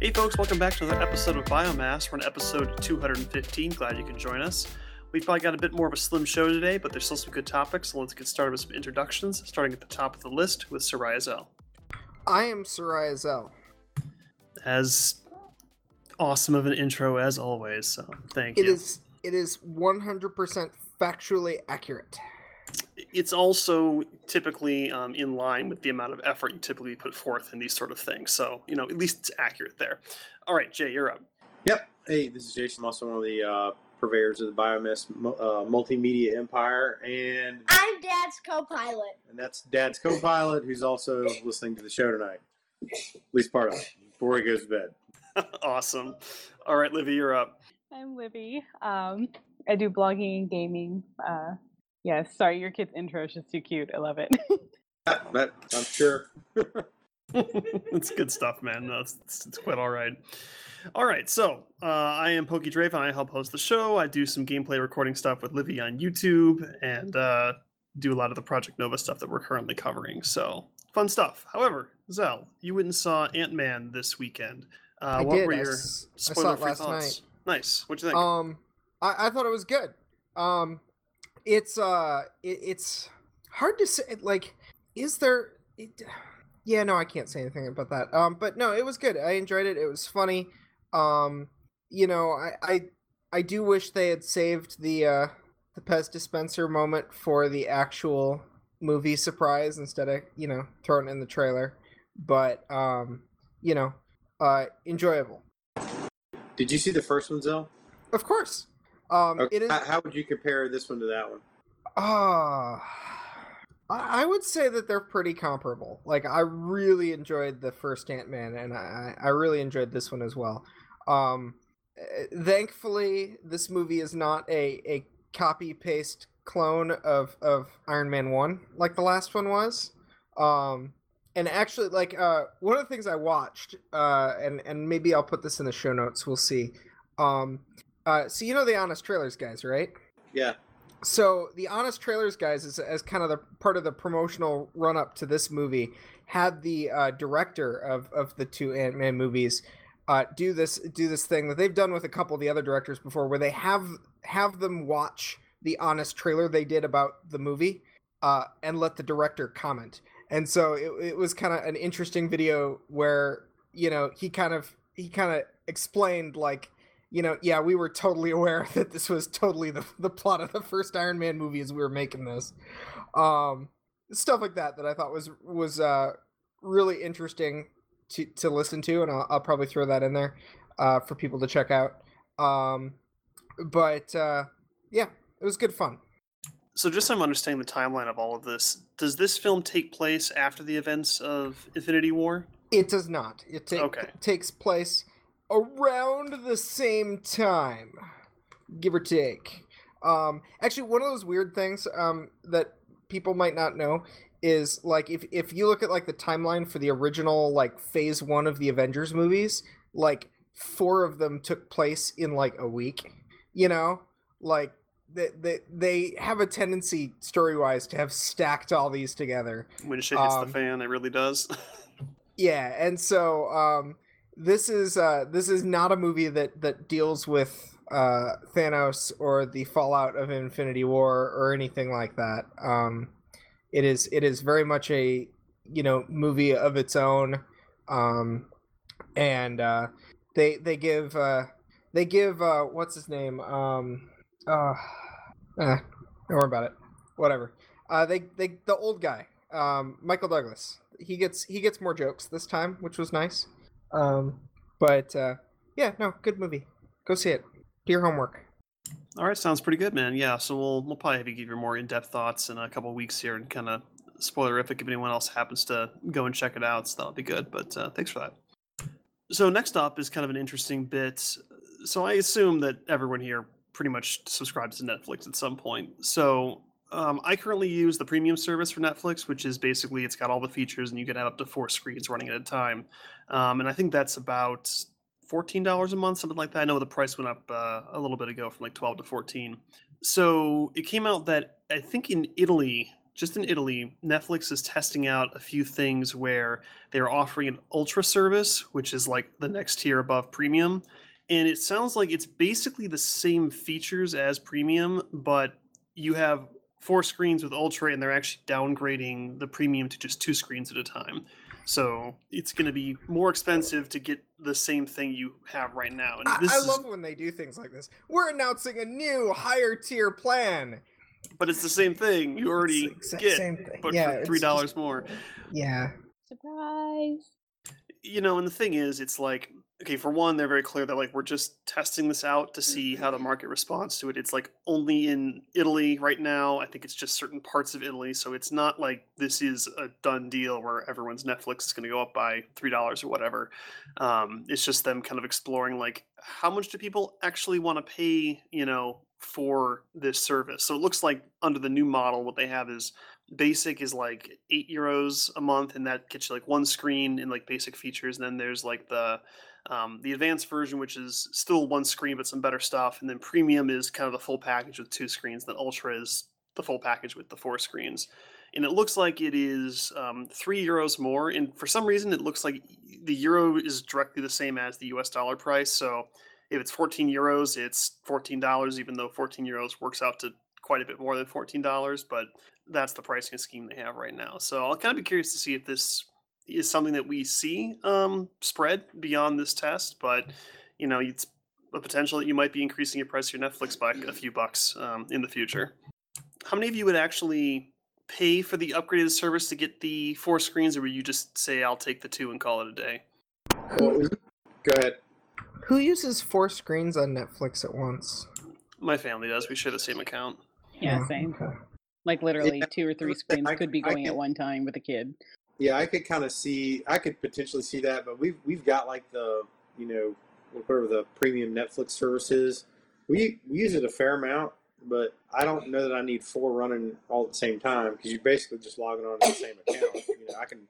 Hey, folks, welcome back to another episode of Biomass. We're on episode 215. Glad you can join us. We've probably got a bit more of a slim show today, but there's still some good topics, so let's get started with some introductions, starting at the top of the list with Soraya Zell. I am Soraya Zell. As awesome of an intro as always, so thank It you. is it is 100% factually accurate. It's also typically um, in line with the amount of effort you typically put forth in these sort of things, so, you know, at least it's accurate there. All right, Jay, you're up. Yep. Hey, this is Jason. I'm also one of the uh, purveyors of the Biomass uh, multimedia empire, and I'm Dad's co-pilot. and that's Dad's co-pilot, who's also listening to the show tonight. At least part of it before he goes to bed. awesome. All right, Livy, you're up. I'm Livy. Um, I do blogging and gaming. Uh, yes, sorry, your kid's intro is just too cute. I love it. But I'm sure. it's good stuff, man. No, it's, it's, it's quite all right. All right, so uh, I am Pokey Drave, and I help host the show. I do some gameplay recording stuff with Livy on YouTube, and uh, do a lot of the Project Nova stuff that we're currently covering. So fun stuff. However, Zell, you went and saw Ant Man this weekend. Uh, I what did. were I your s- I saw it spoiler-free last thoughts? Nice. What'd you think? Um, I, I thought it was good. Um, it's uh, it, it's hard to say. Like, is there? It, yeah, no, I can't say anything about that. Um, but no, it was good. I enjoyed it. It was funny. Um, you know, I I, I do wish they had saved the uh the Pez dispenser moment for the actual movie surprise instead of you know throwing it in the trailer. But um, you know, uh, enjoyable. Did you see the first one, Zell? Of course. Um, Okay, it is. How, would you compare this one to that one? Ah, I I would say that they're pretty comparable. Like I really enjoyed the first Ant Man, and I I really enjoyed this one as well. Um, eh, thankfully, this movie is not a a copy paste clone of of Iron Man one like the last one was. Um, and actually, like uh, one of the things I watched, uh, and and maybe I'll put this in the show notes. We'll see. Um, uh, so you know the Honest Trailers guys, right? Yeah. So the Honest Trailers guys, is as kind of the part of the promotional run up to this movie, had the uh, director of of the two Ant Man movies uh, do this do this thing that they've done with a couple of the other directors before, where they have have them watch the honest trailer they did about the movie uh, and let the director comment. And so it, it was kind of an interesting video where you know he kind of he kind of explained like you know, yeah, we were totally aware that this was totally the, the plot of the first Iron Man movie as we were making this. Um, stuff like that that I thought was was uh, really interesting to, to listen to, and I'll, I'll probably throw that in there uh, for people to check out. Um, but uh, yeah, it was good fun. So, just so I'm understanding the timeline of all of this, does this film take place after the events of Infinity War? It does not. It ta- Okay. takes place around the same time, give or take. Um, actually, one of those weird things um, that people might not know is like if if you look at like the timeline for the original like Phase One of the Avengers movies, like four of them took place in like a week. You know, like they they, they have a tendency story wise to have stacked all these together. When shit hits Um, the fan, it really does. Yeah, and so um, this is uh, this is not a movie that that deals with uh, Thanos or the fallout of Infinity War or anything like that. Um, it is it is very much a you know movie of its own, um, and uh, they they give uh, they give uh, what's his name um, uh, eh, don't worry about it. Whatever. Uh, they they the old guy um, Michael Douglas he gets he gets more jokes this time, which was nice. Um, but uh, yeah, no, good movie. Go see it. Do your homework. All right, sounds pretty good, man. Yeah, so we'll we'll probably have you give your more in depth thoughts in a couple weeks here, and kind of spoilerific if anyone else happens to go and check it out. So that'll be good. But uh, thanks for that. So next up is kind of an interesting bit. So I assume that everyone here pretty much subscribes to Netflix at some point. So um, I currently use the premium service for Netflix, which is basically it's got all the features and you can have up to four screens running at a time. Um, and I think that's about fourteen dollars a month, something like that. I know the price went up uh, a little bit ago from like twelve to fourteen. So it came out that I think in Italy just in Italy, Netflix is testing out a few things where they're offering an ultra service, which is like the next tier above premium. And it sounds like it's basically the same features as premium, but you have four screens with ultra and they're actually downgrading the premium to just two screens at a time. So it's going to be more expensive to get the same thing you have right now. And I, this I is, love when they do things like this. We're announcing a new higher tier plan. but it's the same thing you already It's the get, same thing. but yeah, for three dollars more. Yeah. Surprise. you know, and the thing is, it's like, okay, for one, they're very clear that like we're just testing this out to see how the market responds to it. It's like only in Italy right now. I think it's just certain parts of Italy, so it's not like this is a done deal where everyone's Netflix is going to go up by three dollars or whatever. Um, it's just them kind of exploring like how much do people actually want to pay, you know, for this service. So it looks like under the new model, what they have is basic is like eight euros a month and that gets you like one screen and like basic features and then there's like the um, the advanced version which is still one screen but some better stuff and then premium is kind of the full package with two screens then ultra is the full package with the four screens and it looks like it is um, three euros more and for some reason it looks like the euro is directly the same as the us dollar price so if it's 14 euros it's $14 even though 14 euros works out to quite a bit more than $14 but that's the pricing scheme they have right now. So I'll kind of be curious to see if this is something that we see um, spread beyond this test. But you know, it's a potential that you might be increasing your price of your Netflix by a few bucks um, in the future. How many of you would actually pay for the upgraded service to get the four screens, or would you just say I'll take the two and call it a day? Go ahead. Who uses four screens on Netflix at once? My family does. We share the same account. Yeah, Oh, same. okay. Like literally Yeah, two or three screens I- could be I going at one time with a kid. Yeah, I could kind of see. I could potentially see that, but we've we've got like the you know whatever the premium Netflix service is. We we use it a fair amount, but I don't know that I need four running all at the same time because you're basically just logging on to the same account. You know, I can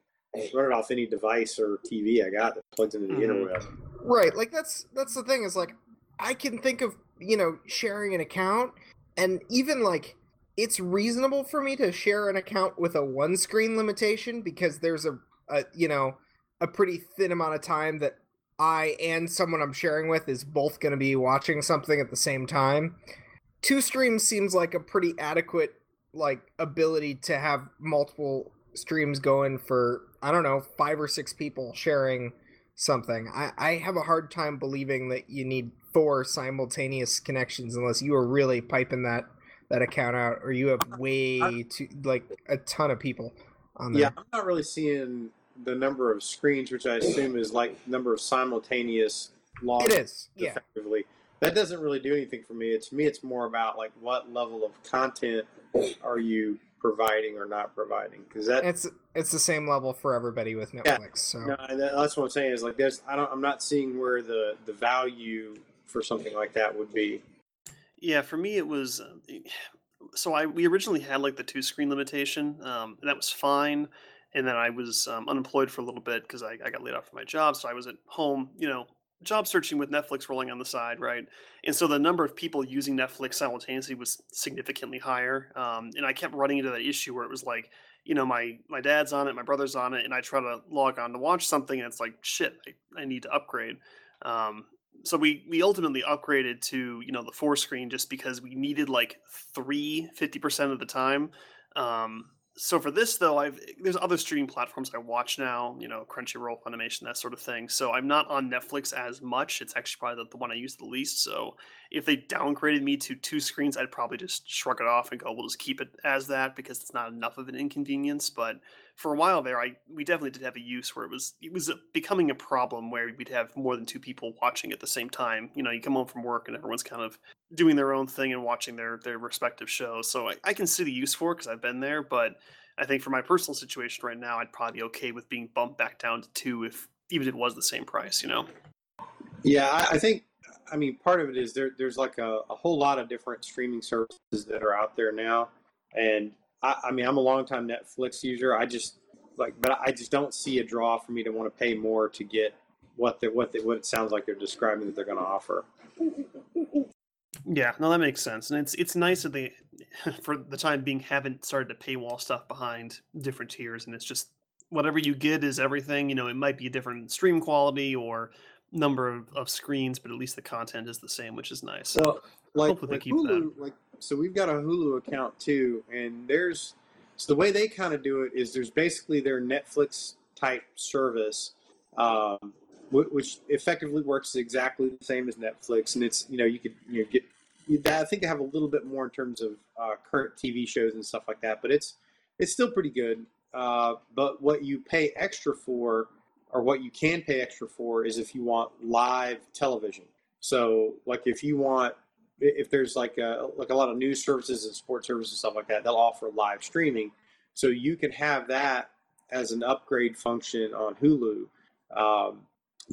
run it off any device or TV I got that plugs into the Mhm. interweb. Right, like that's that's the thing is like I can think of, you know, sharing an account and even like it's reasonable for me to share an account with a one screen limitation because there's a, a you know, a pretty thin amount of time that I and someone I'm sharing with is both going to be watching something at the same time. Two streams seems like a pretty adequate like ability to have multiple streams going for I don't know, five or six people sharing something. I, I have a hard time believing that you need four simultaneous connections unless you are really piping that that account out or you have way too like a ton of people on there. Yeah, I'm not really seeing the number of screens, which I assume is like number of simultaneous logs. It is. Yeah. effectively. That doesn't really do anything for me. It's me. It's more about like what level of content are you providing or not providing? Because that It's it's the same level for everybody with Netflix. So no, that's what I'm saying is like there's I don't I'm not seeing where the the value for something like that would be. Yeah, for me it was uh, so I we originally had like the two screen limitation, um, and that was fine. And then I was um, unemployed for a little bit because I, I got laid off from my job, so I was at home, you know, job searching with Netflix rolling on the side, right? And so the number of people using Netflix simultaneously was significantly higher, um, and I kept running into that issue where it was like, you know, my my dad's on it, my brother's on it, and I try to log on to watch something, and it's like, shit, I, I need to upgrade. Um, so we we ultimately upgraded to you know the four screen just because we needed like three 50% of the time. Um so for this though i've there's other streaming platforms i watch now you know crunchyroll funimation that sort of thing. So i'm not on netflix as much. It's actually probably the, the one i use the least. So if they downgraded me to two screens i'd probably just shrug it off and go we'll just keep it as that because it's not enough of an inconvenience. But for a while there, I we definitely did have a use where it was it was becoming a problem where we'd have more than two people watching at the same time. You know, you come home from work and everyone's kind of doing their own thing and watching their their respective shows. So I, I can see the use for it because I've been there, but I think for my personal situation right now, I'd probably be okay with being bumped back down to two if even if it was the same price. You know. Yeah, I, I think. I mean, part of it is there. There's like a, a whole lot of different streaming services that are out there now, and I, I mean, I'm a longtime Netflix user. I just like, but I just don't see a draw for me to want to pay more to get what they what they, what it sounds like they're describing that they're going to offer. Yeah, no, that makes sense, and it's it's nice that they for the time being, haven't started to paywall stuff behind different tiers, and it's just whatever you get is everything. You know, it might be a different stream quality or number of, of screens, but at least the content is the same, which is nice. So Well, like, like keep that. Hulu, like so we've got a Hulu account too, and there's so the way they kind of do it is there's basically their Netflix type service, um, which effectively works exactly the same as Netflix, and it's you know you could you know, get I think they have a little bit more in terms of uh, current TV shows and stuff like that, but it's it's still pretty good. Uh, but what you pay extra for, or what you can pay extra for, is if you want live television. So, like, if you want, if there's like a like a lot of news services and sports services and stuff like that, they'll offer live streaming. So you can have that as an upgrade function on Hulu. Um,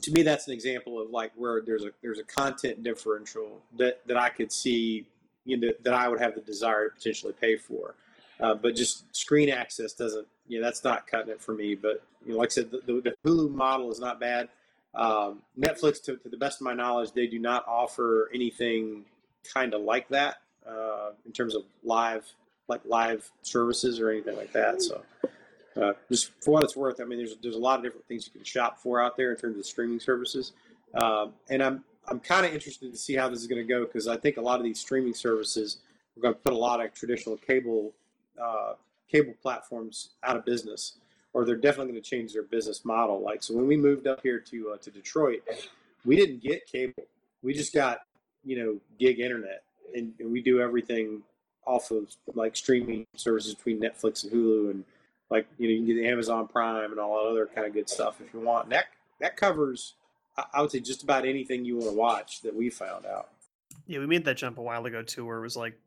to me, that's an example of like where there's a there's a content differential that that I could see you know, that I would have the desire to potentially pay for. Uh, but just screen access doesn't, you know, that's not cutting it for me. But you know, like I said, the, the, the Hulu model is not bad. Um, Netflix, to, to the best of my knowledge, they do not offer anything kind of like that uh, in terms of live, like live services or anything like that. So, uh, just for what it's worth, I mean, there's there's a lot of different things you can shop for out there in terms of streaming services, um, and I'm I'm kind of interested to see how this is going to go because I think a lot of these streaming services are going to put a lot of traditional cable uh, cable platforms out of business, or they're definitely going to change their business model. Like so, when we moved up here to uh, to Detroit, we didn't get cable. We just got you know gig internet, and, and we do everything off of like streaming services between Netflix and Hulu, and like you know you can get Amazon Prime and all that other kind of good stuff if you want. And that that covers, I- would say, just about anything you want to watch that we found out. Yeah, we made that jump a while ago too, where it was like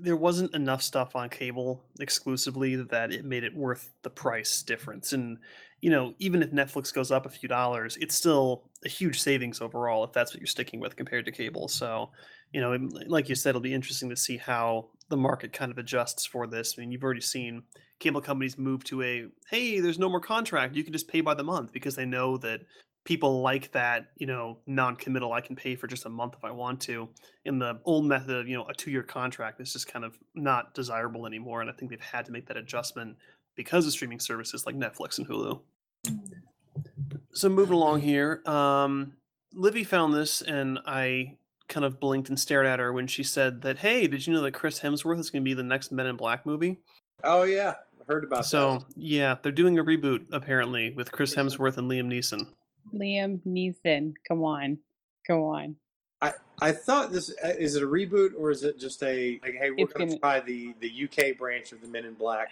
there wasn't enough stuff on cable exclusively that it made it worth the price difference. And you know, even if Netflix goes up a few dollars, it's still a huge savings overall if that's what you're sticking with compared to cable. So, you know, like you said, it'll be interesting to see how the market kind of adjusts for this. I mean, you've already seen cable companies move to a hey, there's no more contract, you can just pay by the month because they know that people like that, you know, non-committal. I can pay for just a month if I want to. In the old method, of, you know, a two-year contract is just kind of not desirable anymore, and I think they've had to make that adjustment because of streaming services like Netflix and Hulu. So moving along here, um, Livy found this, and I kind of blinked and stared at her when she said that, "Hey, did you know that Chris Hemsworth is going to be the next Men in Black movie?" Oh yeah, I heard about that. So that. yeah, they're doing a reboot apparently with Chris Hemsworth and Liam Neeson. Liam Neeson. Come on. Come on. I I thought this uh, is it a reboot or is it just a like hey we're going to try the the UK branch of the Men in Black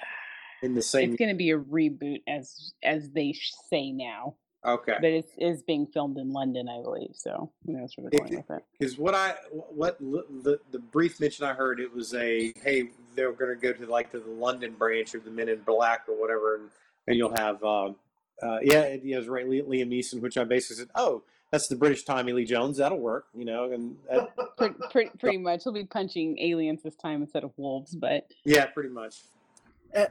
in the same It's going to be a reboot as as they say now, okay but it's is being filmed in London, I believe. So who knows where they're If going with it. because what I what the the brief mention I heard it was a hey they're going to go to like to the London branch of the Men in Black or whatever and and you'll have um, uh, yeah it, yeah, it was right Liam Neeson which I basically said oh that's the British Tommy Lee Jones that'll work you know and that, Pretty, pretty, pretty much, he'll be punching aliens this time instead of wolves. But yeah pretty much Uh,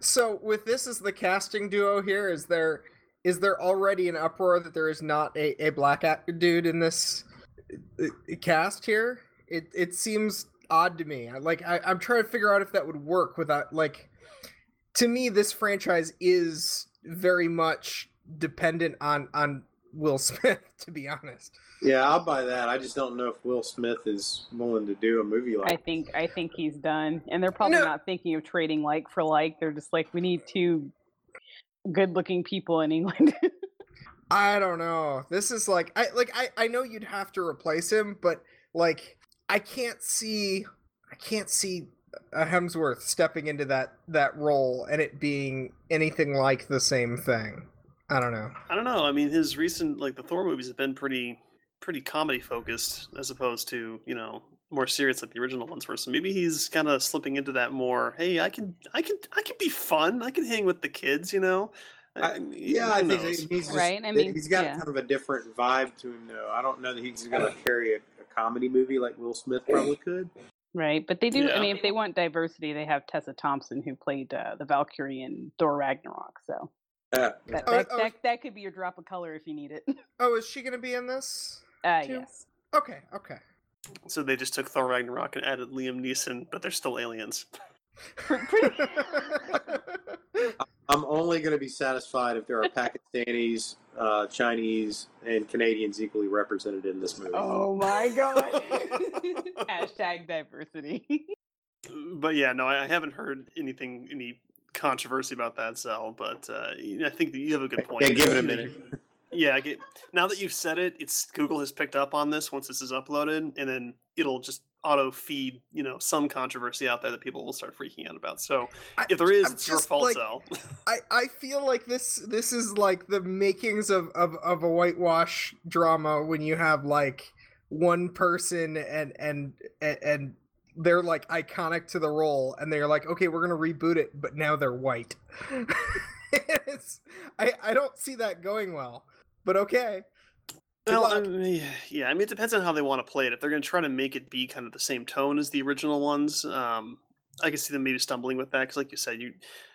so with this as the casting duo here, is there is there already an uproar that there is not a, a black act dude in this uh, uh, cast here? It it seems odd to me. I, like I, I'm trying to figure out if that would work without like. To me, this franchise is very much dependent on on Will Smith. To be honest. yeah I'll buy that I just don't know if Will Smith is willing to do a movie like I think I think he's done, and they're probably No. not thinking of trading like for like. They're just like, we need two good-looking people in England. I don't know. This is like I like I I know you'd have to replace him, but like I can't see I can't see a Hemsworth stepping into that that role and it being anything like the same thing. I don't know. I don't know. I mean, his recent like the Thor movies have been pretty pretty comedy focused as opposed to you know more serious like the original ones were. So maybe he's kind of slipping into that more. Hey, I can I can I can be fun. I can hang with the kids. You know. I, yeah, I think he's just, Right, I mean, he's got yeah. kind of a different vibe to him, though. I don't know that he's going to carry a, a comedy movie like Will Smith probably could. Right, but they do. Yeah. I mean, if they want diversity, they have Tessa Thompson who played uh, the Valkyrie in Thor Ragnarok. So Uh, that Oh, that, oh. that that could be your drop of color if you need it. Oh, is she gonna be in this? Uh, Two. yes. Okay, okay. So they just took Thor Ragnarok and added Liam Neeson, but they're still aliens. I'm only going to be satisfied if there are Pakistanis, uh, Chinese, and Canadians equally represented in this movie. oh my god. Hashtag diversity. but yeah, no, I I haven't heard anything, any controversy about that, Zell. But uh, y- I think that you have a good point. Yeah, give it a minute. Yeah, get, now that you've said it, it's Google has picked up on this once this is uploaded, and then it'll just auto feed, you know, some controversy out there that people will start freaking out about. So I- if there is, it's your fault, like. I, I feel like this this is like the makings of, of, of a whitewash drama when you have like one person and and and, and they're like iconic to the role and they're like okay we're gonna reboot it but now they're white it's, I, I don't see that going well but okay Well, I mean, yeah, I mean, it depends on how they want to play it. If they're going to try to make it be kind of the same tone as the original ones, um, I can see them maybe stumbling with that because, like you said, you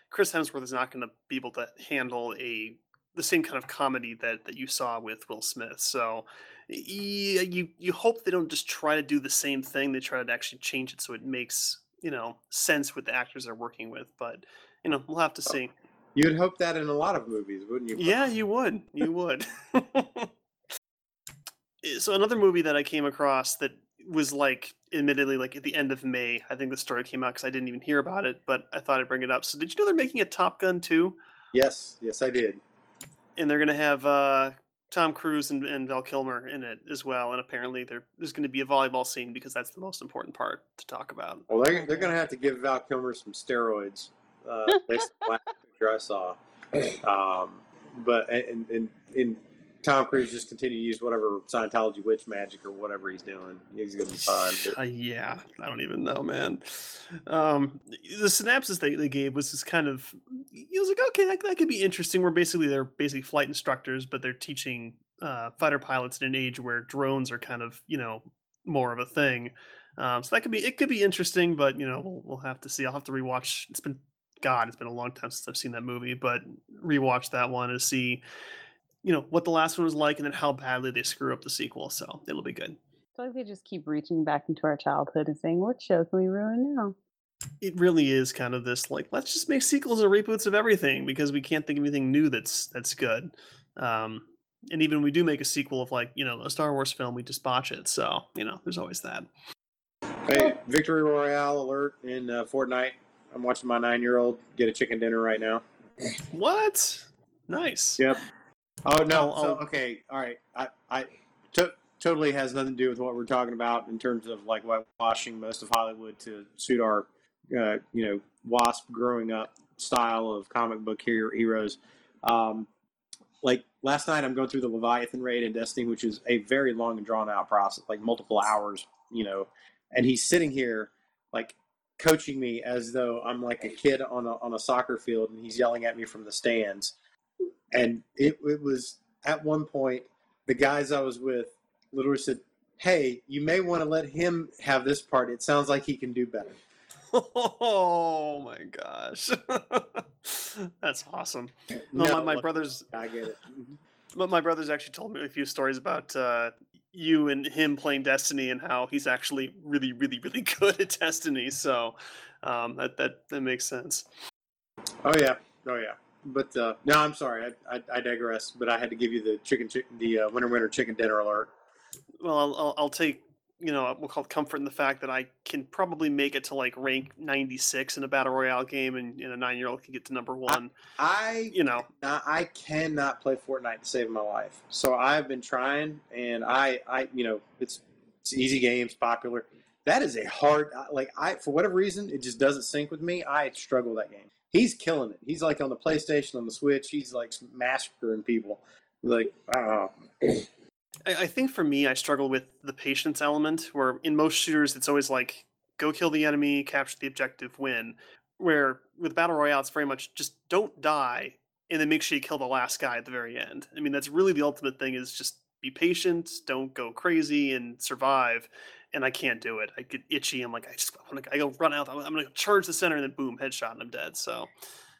Chris Hemsworth is not going to be able to handle a the same kind of comedy that that you saw with Will Smith. So, y- you you hope they don't just try to do the same thing. They try to actually change it so it makes you know sense with the actors they're working with. But you know, we'll have to see. You'd hope that in a lot of movies, wouldn't you? Yeah, you would. You would. Eh, so another movie that I came across that was like admittedly like at the end of May. I think the story came out because I didn't even hear about it, but I thought I'd bring it up. So did you know they're making a Top Gun too? Yes, yes, I did. And they're gonna have uh Tom Cruise and, and Val Kilmer in it as well. And apparently there, there's going to be a volleyball scene because that's the most important part to talk about. Well, they're, they're going to have to give Val Kilmer some steroids, uh, based on the last picture I saw. Um, but and, and, and Tom Cruise just continue to use whatever Scientology witch magic or whatever he's doing. He's to be fine. Uh, yeah, I don't even know, man. Um, the synopsis they, they gave was just kind of, he was like, okay, that, that could be interesting. We're basically they're basically flight instructors, but they're teaching uh, fighter pilots in an age where drones are kind of, you know, more of a thing. Um, so that could be, it could be interesting, but you know, we'll, we'll have to see. I'll have to rewatch. It's been, God, it's been a long time since I've seen that movie, but rewatch that one to see, you know, what the last one was like, and then how badly they screw up the sequel. So it'll be good. I feel like they just keep reaching back into our childhood and saying, "What show can we ruin now?" it really is kind of this like let's just make sequels and reboots of everything because we can't think of anything new that's that's good um and even when we do make a sequel of like you know a star wars film we just botch it so you know there's always that hey, Victory Royale alert in uh, Fortnite. I'm watching my nine year old get a chicken dinner right now. what nice Yep. Oh no. So I'll- okay, all right. I I to, totally has nothing to do with what we're talking about in terms of like whitewashing most of Hollywood to suit our uh, you know wasp growing up style of comic book hero, heroes. Um, like last night, I'm going through the Leviathan raid in Destiny, which is a very long and drawn out process, like multiple hours. You know, and he's sitting here like coaching me as though I'm like a kid on a on a soccer field, and he's yelling at me from the stands and it, it was at one point the guys I was with literally said, "Hey, you may want to let him have this part. It sounds like he can do better." oh my gosh that's awesome no, No, my, my brother's I get it. But my brother's actually told me a few stories about uh, you and him playing Destiny and how he's actually really, really, really good at Destiny. So um, that that that makes sense. Oh yeah, oh yeah. But uh, no, I'm sorry. I, I, I digress. But I had to give you the chicken, chicken the uh, winter winter chicken dinner alert. Well, I'll, I'll, I'll take you know we'll call it comfort in the fact that I can probably make it to like rank 96 in a battle royale game, and, and a nine year old can get to number one. I You know, I cannot play Fortnite to save my life. So I've been trying, and I, I, you know, it's it's easy games, popular. That is a hard, like I for whatever reason, it just doesn't sync with me. I struggle that game. He's killing it. He's like on the PlayStation, on the Switch. He's like massacring people. Like, uh, I, I think for me, I struggle with the patience element, where in most shooters, it's always like go kill the enemy, capture the objective, win. Where with battle royale, it's very much just don't die, and then make sure you kill the last guy at the very end. I mean, that's really the ultimate thing: is just be patient, don't go crazy, and survive. And I can't do it. I get itchy. I'm like, I just want to. I go run out. I'm, I'm going to charge the center, and then boom, headshot, and I'm dead. So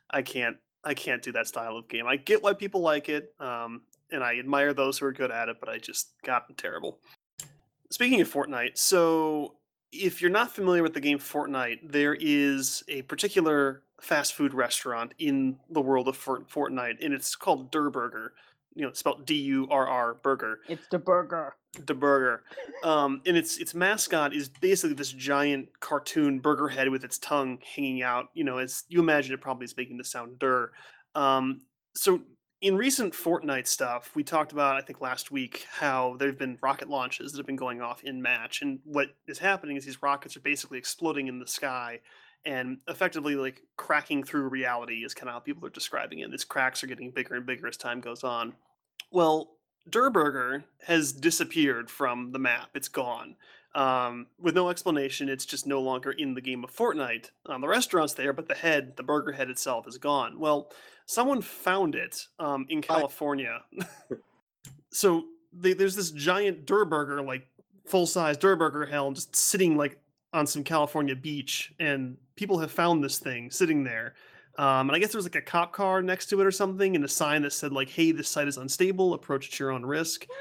I can't. I can't do that style of game. I get why people like it. Um, and I admire those who are good at it, but I just got terrible. Speaking of Fortnite, so if you're not familiar with the game Fortnite, there is a particular fast food restaurant in the world of Fortnite, and it's called Durr Burger. You know, it's spelled D U R R Burger. It's the burger. the burger. Um, and its its mascot is basically this giant cartoon burger head with its tongue hanging out. You know, as you imagine, it probably is making the sound "dur." Um, so in recent Fortnite stuff, we talked about I think last week how there have been rocket launches that have been going off in match, and what is happening is these rockets are basically exploding in the sky. And effectively, like cracking through reality is kind of how people are describing it. These cracks are getting bigger and bigger as time goes on. Well, Durr Burger has disappeared from the map. It's gone. Um, with no explanation, it's just no longer in the game of Fortnite. Um, the restaurant's there, but the head, the burger head itself, is gone. Well, someone found it um, in California. so they, there's this giant Durr Burger, like full size Durr Burger hell, just sitting like on some California beach, and people have found this thing sitting there. Um, and I guess there was like a cop car next to it or something, and a sign that said like, "Hey, this site is unstable. Approach at your own risk."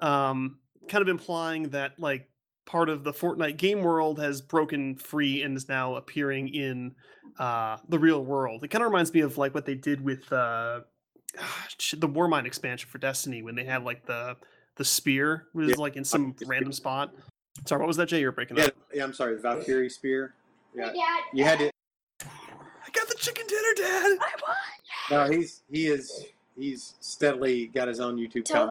Um, kind of implying that like part of the Fortnite game world has broken free and is now appearing in uh, the real world. It kind of reminds me of like what they did with uh, the Warmind expansion for Destiny when they had like the the spear was Yeah, like in some random spot. Sorry, what was that, Jay? You're breaking Yeah, up. yeah, I'm sorry, the Valkyrie spear. Yeah, Dad, you had to. I got the chicken dinner, Dad. No, he's he is he's steadily got his own YouTube Tell- channel.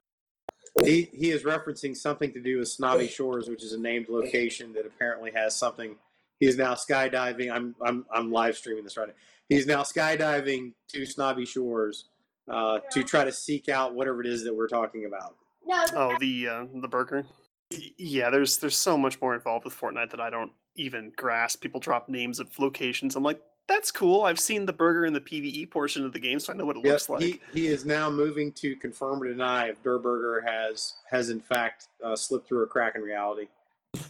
He he is referencing something to do with Snobby Shores, which is a named location that apparently has something. He is now skydiving. I'm I'm I'm live streaming this right now. He's now skydiving to Snobby Shores uh, to try to seek out whatever it is that we're talking about. No, Oh, the uh, the burger. Yeah, there's there's so much more involved with Fortnite that I don't even grasp. People drop names of locations. I'm like, that's cool. I've seen the burger in the PVE portion of the game, so I know what it Yep, looks like. he, he is now moving to confirm or deny if Durr Burger has has in fact uh, slipped through a crack in reality.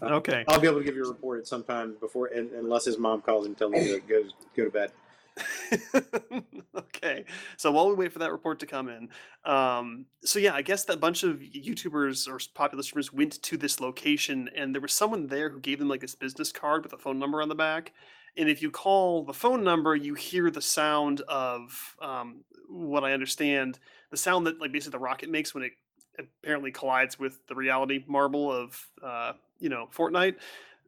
okay. I'll be able to give you a report at some time before, un unless his mom calls and tells me to go go to bed. okay. So while we wait for that report to come in, um, so yeah, I guess that bunch of YouTubers or popular streamers went to this location, and there was someone there who gave them like this business card with a phone number on the back. And if you call the phone number, you hear the sound of um, what I understand, the sound that like basically the rocket makes when it apparently collides with the reality marble of uh, you know Fortnite.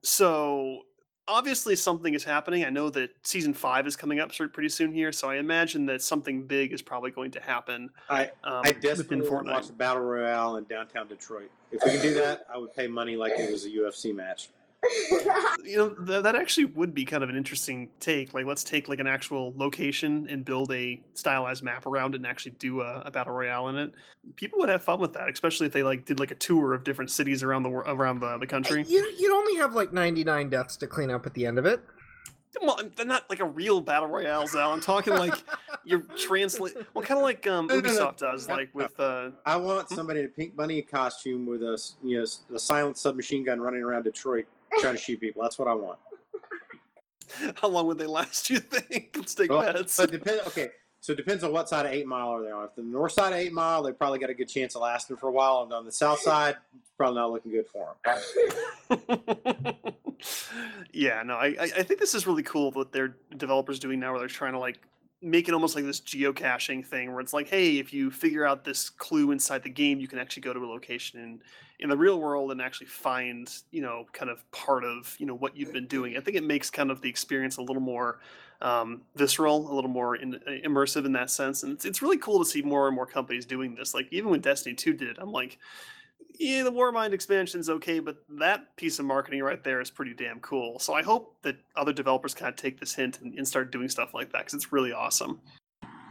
So obviously something is happening. I know that season five is coming up pretty soon here, so I imagine that something big is probably going to happen. I Um, I desperately want to watch Fortnite. battle royale in downtown Detroit. If we can do that, I would pay money like it was a UFC match. You know th- that actually would be kind of an interesting take. Like, let's take like an actual location and build a stylized map around it and actually do a, a battle royale in it. People would have fun with that, especially if they like did like a tour of different cities around the wor- around the, the country. You, you'd only have like 99 deaths to clean up at the end of it. Well, they're not like a real battle royale, Zal. I'm talking like you're translate. Well, kind of like um. Ubisoft does, like with uh, I want somebody in a pink bunny costume with a you know a silent submachine gun running around Detroit trying to shoot people. That's what I want. how long would they last? You think? Let's take Well, bets. But depend. Okay, so it depends on what side of Eight Mile are they on. If the north side of Eight Mile, they probably got a good chance of lasting for a while, and on the south side, it's probably not looking good for them. yeah, no, I, I I think this is really cool what their developers doing now, where they're trying to like make it almost like this geocaching thing, where it's like, hey, if you figure out this clue inside the game, you can actually go to a location in in the real world and actually find, you know, kind of part of you know what you've been doing. I think it makes kind of the experience a little more um, visceral, a little more in, uh, immersive in that sense, and it's, it's really cool to see more and more companies doing this. Like even when Destiny Two did it, I'm like yeah, the Warmind expansion's okay, but that piece of marketing right there is pretty damn cool. So I hope that other developers kind of take this hint and, and start doing stuff like that because it's really awesome.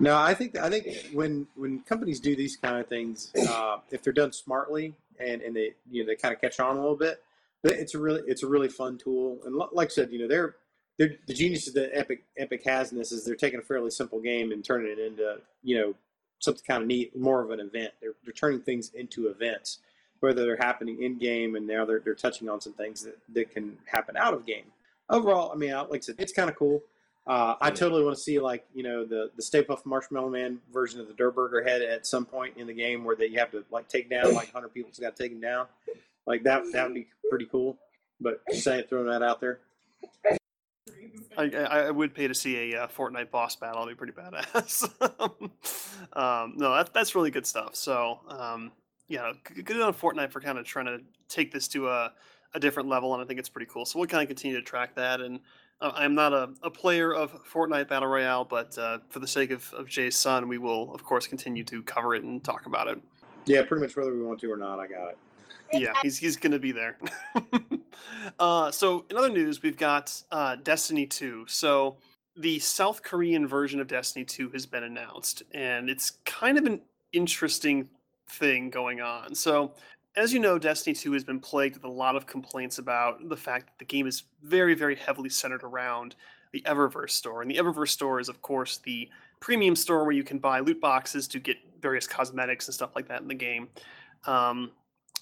No, I think I think when when companies do these kind of things, uh, if they're done smartly and, and they you know they kind of catch on a little bit, it's a really it's a really fun tool. And like I said, you know they're they're the geniuses that Epic Epic has in this is they're taking a fairly simple game and turning it into you know something kind of neat, more of an event. They're they're turning things into events, whether they're happening in game and now they're they're touching on some things that, that can happen out of game. Overall, I mean, like I said, it's kind of cool. Uh, I totally want to see like you know the the Stay Puft Marshmallow Man version of the Durr Burger head at some point in the game where that you have to like take down like 100 people's got to take him down. Like that that would be pretty cool. But just saying, throwing that out there. I, I, I would pay to see a uh, Fortnite boss battle. It'd be pretty badass. um, no, that, that's really good stuff. So, um, yeah, g- good on Fortnite for kind of trying to take this to a, a different level, and I think it's pretty cool. So we'll kind of continue to track that. And uh, I'm not a, a player of Fortnite Battle Royale, but uh, for the sake of, of Jay's son, we will, of course, continue to cover it and talk about it. Yeah, pretty much whether we want to or not, I got it. Yeah, he's he's gonna be there. uh, so in other news, we've got uh, Destiny 2. So the South Korean version of Destiny 2 has been announced, and it's kind of an interesting thing going on. So as you know, Destiny 2 has been plagued with a lot of complaints about the fact that the game is very, very heavily centered around the Eververse store. And the Eververse store is, of course, the premium store where you can buy loot boxes to get various cosmetics and stuff like that in the game. Um,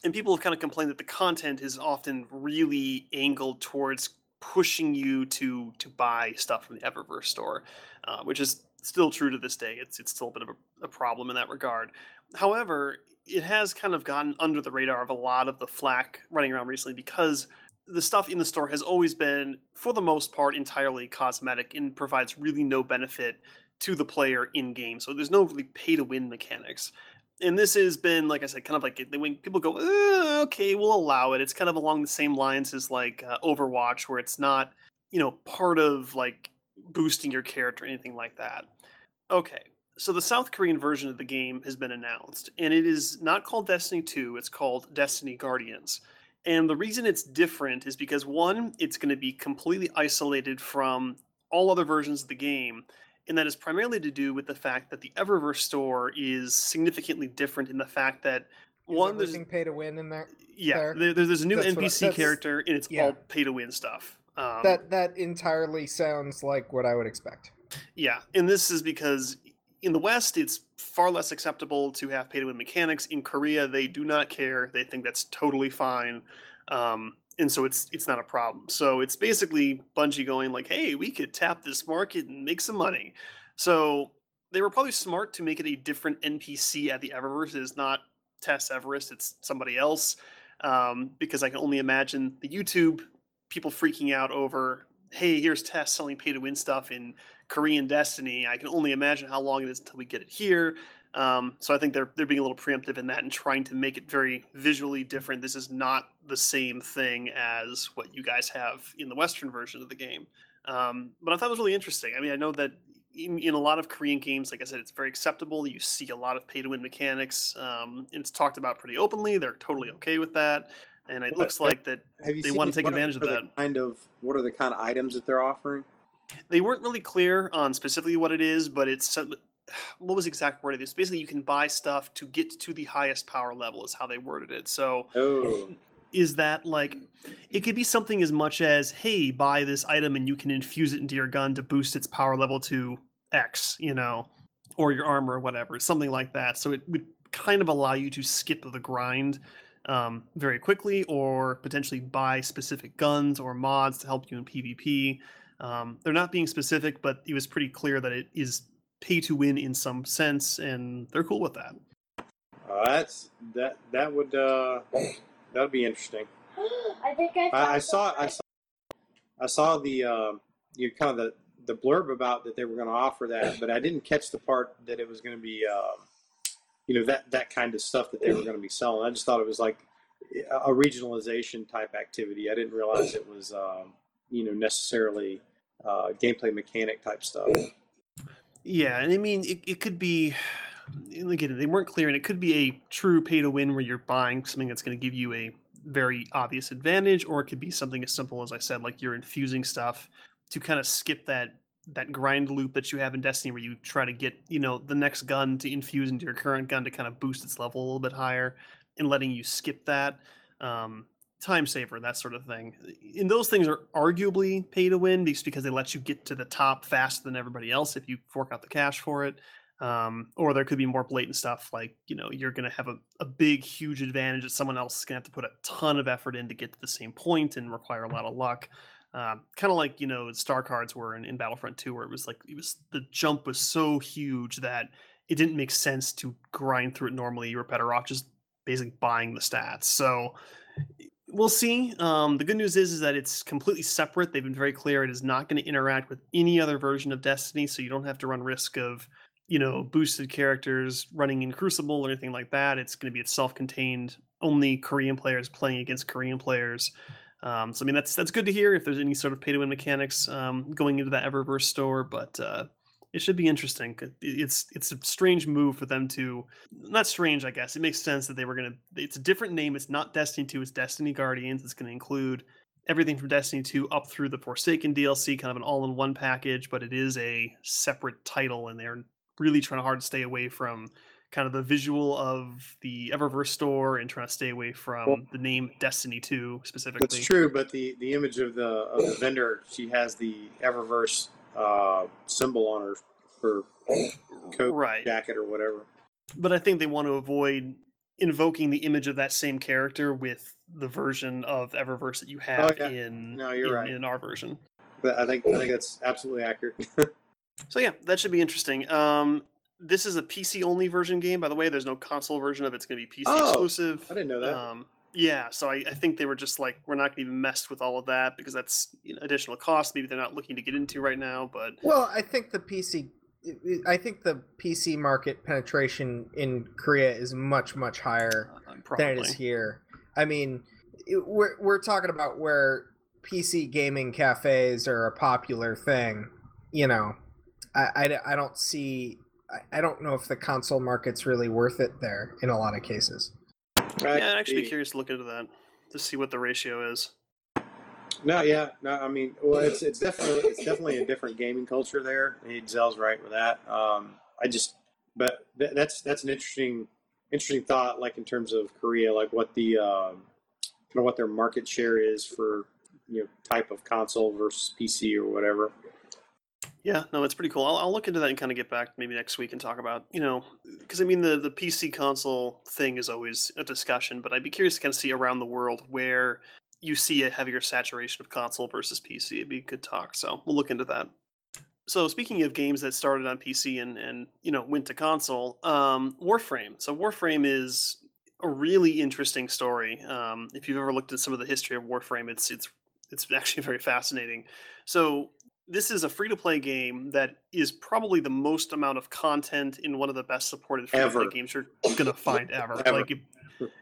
and people have kind of complained that the content is often really angled towards pushing you to to buy stuff from the Eververse store, uh, which is still true to this day. It's it's still a bit of a, a problem in that regard. However, it has kind of gotten under the radar of a lot of the flack running around recently because the stuff in the store has always been, for the most part, entirely cosmetic and provides really no benefit to the player in game. So there's no really pay to win mechanics and this has been like I said, kind of like when people go, eh, okay, we'll allow it. It's kind of along the same lines as like uh, Overwatch, where it's not, you know, part of like boosting your character or anything like that. Okay, so the South Korean version of the game has been announced, and it is not called Destiny 2. It's called Destiny Guardians. And the reason it's different is because one, it's going to be completely isolated from all other versions of the game and that is primarily to do with the fact that the Eververse store is significantly different in the fact that Is one there's pay to win in there. yeah there? there, there's there's a new That's what I- NPC character and it's yeah. all pay to win stuff. Um, That that entirely sounds like what I would expect. yeah, and this is because in the West it's far less acceptable to have pay to win mechanics. In Korea, they do not care; they think that's totally fine. Um, and so it's it's not a problem. So it's basically Bungie going like, "Hey, we could tap this market and make some money." So they were probably smart to make it a different NPC at the Eververse. It is not Tess Everis; it's somebody else. Um, because I can only imagine the YouTube people freaking out over, "Hey, here's Tess selling pay to win stuff in Korean Destiny." I can only imagine how long it is until we get it here. Um, so I think they're they're being a little preemptive in that and trying to make it very visually different. This is not the same thing as what you guys have in the Western version of the game. Um, but I thought it was really interesting. I mean, I know that in, in a lot of Korean games, like I said, it's very acceptable. You see a lot of pay to win mechanics. Um, it's talked about pretty openly. They're totally okay with that. And it looks like that They wanna take advantage of what are the that. Kind of what are the kind of items that they're offering? They weren't really clear on specifically what it is, but it's what was the exact word of this? Basically, you can buy stuff to get to the highest power level, is how they worded it. So Oh, is that like it could be something as much as hey buy this item and you can infuse it into your gun to boost its power level to x you know or your armor or whatever something like that so it would kind of allow you to skip the grind um, very quickly or potentially buy specific guns or mods to help you in pvp um, they're not being specific but it was pretty clear that it is pay to win in some sense and they're cool with that uh, that's that that would uh that would be interesting. I think I. I, I saw I saw I saw the uh, you kind of the the blurb about that they were going to offer that, but I didn't catch the part that it was going to be um, you know that that kind of stuff that they were going to be selling. I just thought it was like a regionalization type activity. I didn't realize it was um, you know necessarily uh, gameplay mechanic type stuff. Yeah, and I mean, it, it could be. Again, they weren't clear, and it could be a true pay to win where you're buying something that's going to give you a very obvious advantage, or it could be something as simple as I said, like you're infusing stuff to kind of skip that that grind loop that you have in Destiny, where you try to get you know the next gun to infuse into your current gun to kind of boost its level a little bit higher, and letting you skip that. Um, time saver, that sort of thing. And those things are arguably pay to win just because they let you get to the top faster than everybody else if you fork out the cash for it. Um, or there could be more blatant stuff like, you know, you're going to have a, a big, huge advantage that someone else is going to have to put a ton of effort in to get to the same point and require a lot of luck. Um, kind of like, you know, star cards were in, in Battlefront 2, where it was like, it was the jump was so huge that it didn't make sense to grind through it normally. You were better off just basically buying the stats. So, We'll see. Um, the good news is, is that it's completely separate. They've been very clear it is not going to interact with any other version of Destiny, so you don't have to run risk of, you know, boosted characters running in Crucible or anything like that. It's going to be self-contained, only Korean players playing against Korean players. Um, so I mean, that's that's good to hear. If there's any sort of pay-to-win mechanics um, going into that Eververse store, but uh, it should be interesting. It's it's a strange move for them to not strange, I guess. It makes sense that they were gonna. It's a different name. It's not Destiny Two. It's Destiny Guardians. It's gonna include everything from Destiny Two up through the Forsaken DLC, kind of an all-in-one package. But it is a separate title, and they're really trying hard to stay away from kind of the visual of the Eververse store and trying to stay away from the name Destiny Two specifically. That's true, but the, the image of the of the vendor, she has the Eververse uh, symbol on her her coat Right. jacket or whatever. but I think they want to avoid invoking the image of that same character with the version of Eververse that you have Oh, yeah. in No, you're in, right. in our version. But I think I think that's absolutely accurate. So yeah, that should be interesting. Um, this is a PC only version game, by the way. There's no console version of it. It's going to be PC Oh, exclusive. I didn't know that. Um, yeah, so I, I think they were just like, we're not going to even mess with all of that because that's you know, additional cost. Maybe they're not looking to get into right now, but Well, I think the PC, I think the PC market penetration in Korea is much much higher uh, than it is here. I mean, it, we're we're talking about where PC gaming cafes are a popular thing. You know, I, I, I don't see. I, I don't know if the console market's really worth it there in a lot of cases. Yeah, I'd actually be curious to look into that to see what the ratio is. No, yeah, no. I mean, well, it's it's definitely it's definitely a different gaming culture there. He Zell's right with that. Um, I just, but th- that's that's an interesting interesting thought. Like in terms of Korea, like what the um, kind of what their market share is for you know type of console versus PC or whatever. Yeah, no, it's pretty cool. I'll, I'll look into that and kind of get back maybe next week and talk about, you know, because I mean, the, the PC console thing is always a discussion, but I'd be curious to kind of see around the world where you see a heavier saturation of console versus PC. It'd be a good talk. So we'll look into that. So speaking of games that started on PC and, and you know, went to console, um, Warframe. So Warframe is a really interesting story. Um, if you've ever looked at some of the history of Warframe, it's it's it's actually very fascinating. So this is a free to play game that is probably the most amount of content in one of the best supported free to play Ever. games you're gonna find ever. Ever. Like it,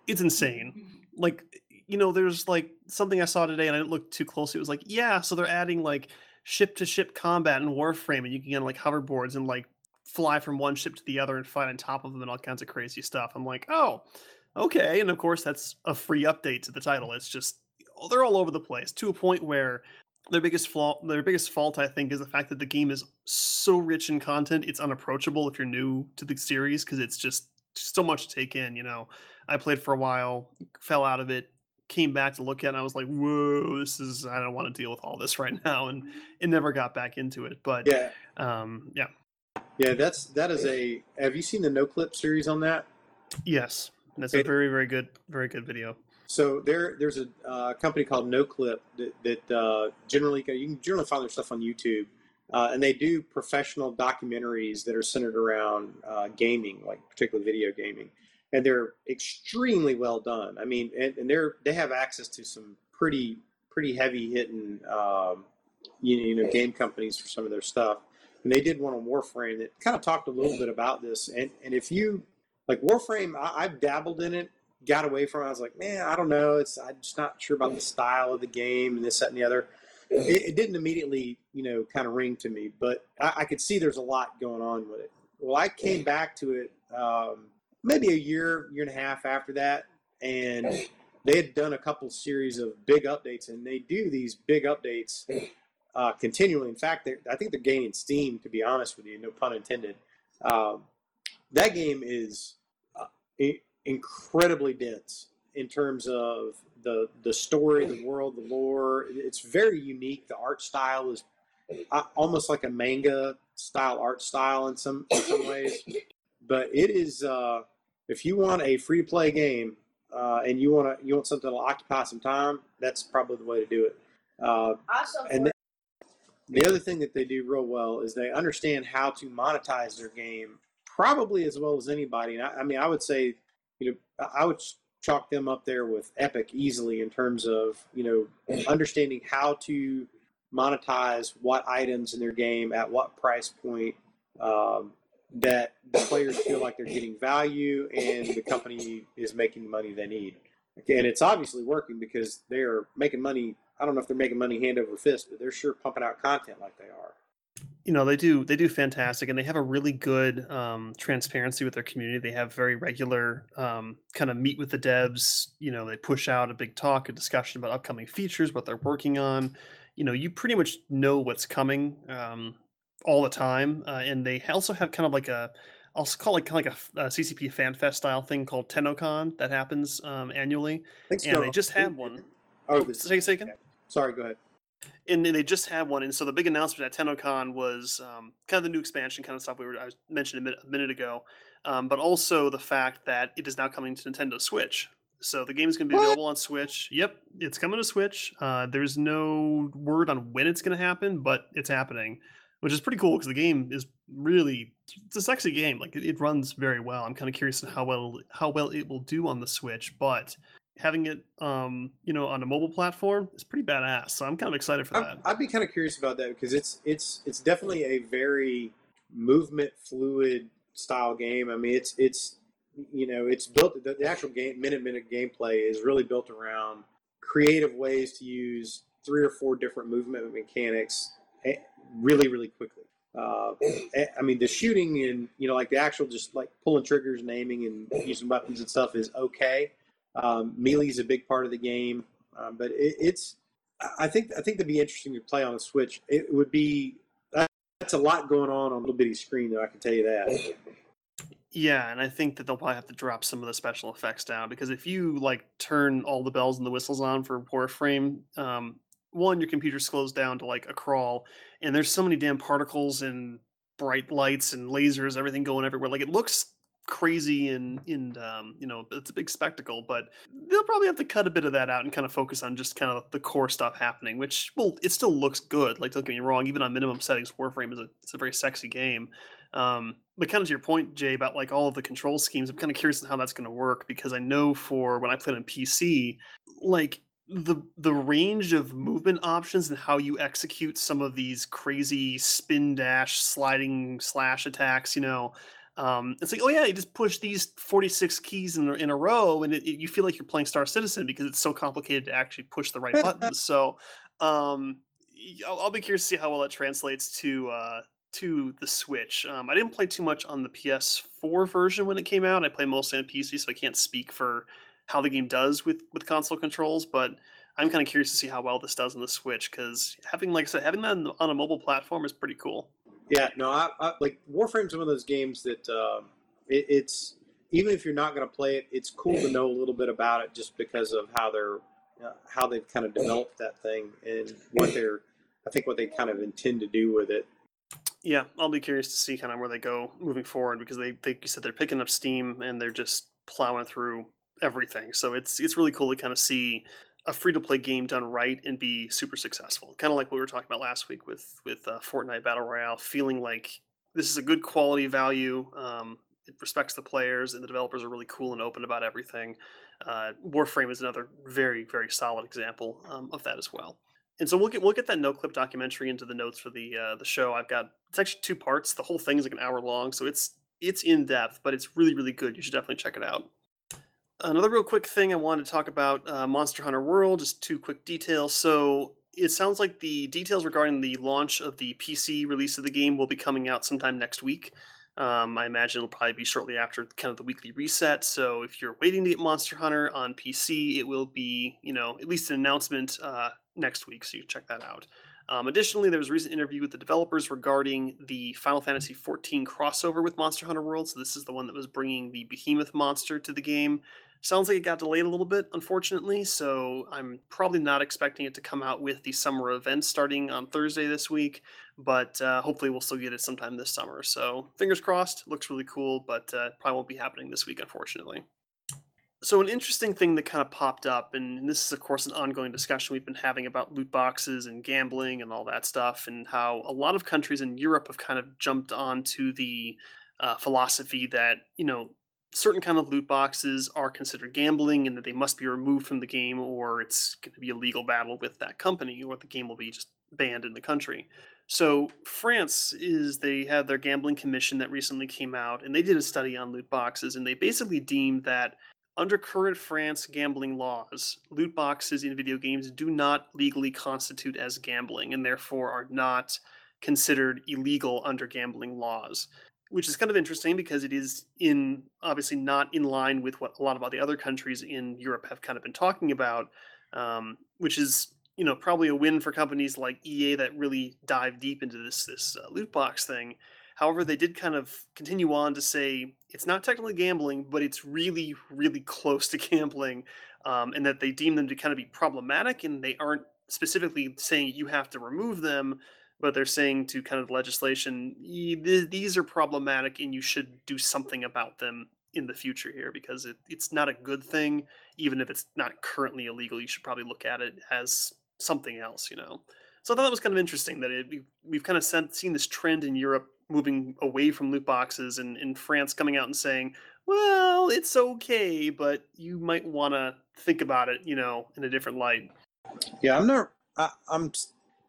it's insane. Like you know, there's like something I saw today and I didn't look too closely. It was like, yeah, so they're adding like ship to ship combat in Warframe, and you can get on like hoverboards and like fly from one ship to the other and fight on top of them and all kinds of crazy stuff. I'm like, oh, okay. And of course, that's a free update to the title. It's just they're all over the place to a point where their biggest flaw, their biggest fault, I think, is the fact that the game is so rich in content. It's unapproachable if you're new to the series because it's just so much to take in. You know, I played for a while, fell out of it, came back to look at, it, and I was like, "Whoa, this is I don't want to deal with all this right now," and it never got back into it. But Yeah, um, yeah, yeah. That's that is a. Have you seen the NoClip series on that? yes, that's a very, very good, very good video. So there, there's a uh, company called NoClip that, that uh, generally you can generally find their stuff on YouTube, uh, and they do professional documentaries that are centered around uh, gaming, like particularly video gaming, and they're extremely well done. I mean, and, and they're they have access to some pretty pretty heavy hitting um, you, you know game companies for some of their stuff, and they did one on Warframe that kind of talked a little bit about this, and and if you like Warframe, I, I've dabbled in it got away from it. I was like, man, I don't know. It's I'm just not sure about the style of the game and this, that, and the other. It, it didn't immediately, you know, kind of ring to me, but I, I could see there's a lot going on with it. Well, I came back to it um, maybe a year, year and a half after that, and they had done a couple series of big updates, and they do these big updates uh, continually. In fact, I think they're gaining steam. To be honest with you, no pun intended. Um, that game is uh, incredibly dense in terms of the the story, the world, the lore. It's very unique. The art style is uh, almost like a manga style art style in some in some ways. But it is uh, if you want a free to play game uh, and you want to you want something to occupy some time, that's probably the way to do it. Uh, Also, and the, the other thing that they do real well is they understand how to monetize their game probably as well as anybody. And I, I mean, I would say, you know, I- would chalk them up there with Epic easily in terms of you know understanding how to monetize what items in their game at what price point um, that the players feel like they're getting value and the company is making the money they need. And it's obviously working because they're making money. I don't know if they're making money hand over fist, but they're sure pumping out content like they are. You know, they do they do fantastic, and they have a really good um, transparency with their community. They have very regular um, kind of meet with the devs. You know, they push out a big talk, a discussion about upcoming features, what they're working on. You know, you pretty much know what's coming um, all the time, uh, and they also have kind of like a I'll call it kind of like a, a CCP FanFest style thing called TennoCon that happens um, annually, Thanks, and Phil. they just had one. Oh, Oh, this, say, say again. sorry. Go ahead. And they just had one, and so the big announcement at TennoCon was um, kind of the new expansion kind of stuff we were I mentioned a minute, a minute ago, um, but also the fact that it is now coming to Nintendo Switch. So the game is going to be What? available on Switch. Yep, it's coming to Switch. Uh, there's no word on when it's going to happen, but it's happening, which is pretty cool because the game is really it's a sexy game. Like it, it runs very well. I'm kind of curious how well how well it will do on the Switch, but having it um you know on a mobile platform is pretty badass so i'm kind of excited for that I'd, be kind of curious about that because it's it's it's definitely a very movement fluid style game. I mean, it's it's you know it's built the, the actual game minute minute gameplay is really built around creative ways to use three or four different movement mechanics eh, really really quickly. Uh, eh, I mean, the shooting and you know like the actual just like pulling triggers and aiming and using weapons and stuff is okay. Um, melee is a big part of the game, um, but it, it's I think I think that'd be interesting to play on a Switch. It would be that's a lot going on on a little bitty screen, though. I can tell you that. yeah and i think that they'll probably have to drop some of the special effects down because if you like turn all the bells and the whistles on for warframe um one your computer slows down to like a crawl and there's so many damn particles and bright lights and lasers everything going everywhere like it looks crazy and and um, you know it's a big spectacle but they'll probably have to cut a bit of that out and kind of focus on just kind of the core stuff happening which well it still looks good like don't get me wrong even on minimum settings warframe is a it's a very sexy game. Um, but kind of to your point jay about like all of the control schemes i'm kind of curious how that's going to work because i know for when i played on pc like the the range of movement options and how you execute some of these crazy spin dash sliding slash attacks you know um, it's like, oh yeah, you just push these 46 keys in, a- in a row, and it, it- you feel like you're playing Star Citizen because it's so complicated to actually push the right buttons. So, um, I'll, I'll be curious to see how well it translates to uh, to the Switch. Um, I didn't play too much on the PS4 version when it came out. I play mostly on PC, so I can't speak for how the game does with with console controls. But I'm kind of curious to see how well this does on the Switch because having, like I said, having that on a mobile platform is pretty cool. Yeah, no, I, I like Warframe's one of those games that um, it, it's even if you're not going to play it, it's cool to know a little bit about it just because of how they're uh, how they've kind of developed that thing and what they're I think what they kind of intend to do with it. Yeah, I'll be curious to see kind of where they go moving forward because they, they said they're picking up steam and they're just plowing through everything. So it's it's really cool to kind of see a free to play game done right and be super successful. Kind of like what we were talking about last week with with uh, Fortnite Battle Royale, feeling like this is a good quality value. Um, it respects the players and the developers are really cool and open about everything. Uh, Warframe is another very very solid example um, of that as well and so we'll get we'll get that NoClip documentary into the notes for the uh, the show. I've got it's actually two parts. The whole thing is like an hour long, so it's it's in depth, but it's really really good. You should definitely check it out. Another real quick thing I wanted to talk about uh, Monster Hunter World. Just two quick details. So it sounds like the details regarding the launch of the PC release of the game will be coming out sometime next week. Um, I imagine it'll probably be shortly after kind of the weekly reset. So if you're waiting to get Monster Hunter on PC, it will be, you know, at least an announcement uh, next week. So you check that out. Um, additionally, there was a recent interview with the developers regarding the Final Fantasy XIV crossover with Monster Hunter World. So this is the one that was bringing the Behemoth monster to the game. Sounds like it got delayed a little bit, unfortunately. So I'm probably not expecting it to come out with the summer event starting on Thursday this week but uh, hopefully we'll still get it sometime this summer. So fingers crossed. Looks really cool, but uh, probably won't be happening this week, unfortunately. So an interesting thing that kind of popped up, and this is of course an ongoing discussion we've been having about loot boxes and gambling and all that stuff, and how a lot of countries in Europe have kind of jumped onto the uh, philosophy that you know certain kind of loot boxes are considered gambling and that they must be removed from the game or it's going to be a legal battle with that company or the game will be just banned in the country. So France is they have their gambling commission that recently came out and they did a study on loot boxes and they basically deemed that under current France gambling laws, loot boxes in video games do not legally constitute as gambling and therefore are not considered illegal under gambling laws which is kind of interesting because it is in obviously not in line with what a lot of the other countries in Europe have kind of been talking about, um, which is you know probably a win for companies like EA that really dive deep into this this uh, loot box thing. However, they did kind of continue on to say it's not technically gambling, but it's really really close to gambling, um, and that they deem them to kind of be problematic, and they aren't specifically saying you have to remove them but they're saying to kind of legislation these are problematic and you should do something about them in the future here because it, it's not a good thing. Even if it's not currently illegal you should probably look at it as something else you know? So i thought that was kind of interesting that it, we've kind of seen this trend in europe moving away from loot boxes and in france coming out and saying well it's okay but you might want to think about it you know in a different light. Yeah i'm not I, i'm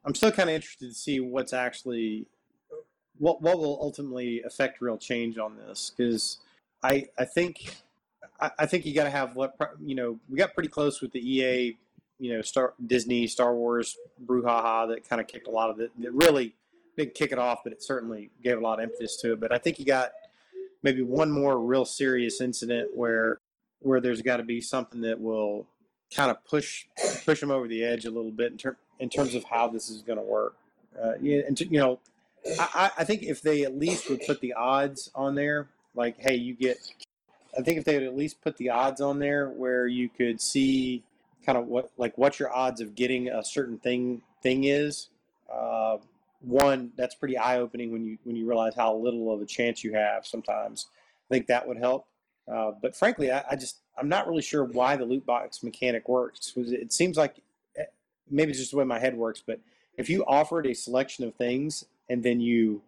I'm still kind of interested to see what's actually what what will ultimately affect real change on this because I I think I, I think you got to have what you know we got pretty close with the EA you know Star Disney Star Wars brouhaha that kind of kicked a lot of it that really didn't kick it off but it certainly gave a lot of impetus to it. But I think you got maybe one more real serious incident where where there's got to be something that will kind of push push them over the edge a little bit in terms in terms of how this is going to work. Uh, and you know, I, I think if they at least would put the odds on there, like, hey, you get. I think if they would at least put the odds on there where you could see kind of what like what your odds of getting a certain thing thing is. Uh, one, that's pretty eye opening when you when you realize how little of a chance you have. Sometimes I think that would help. Uh, but frankly, I, I, just I'm not really sure why the loot box mechanic works. It seems like maybe it's just the way my head works, but if you offered a selection of things and then you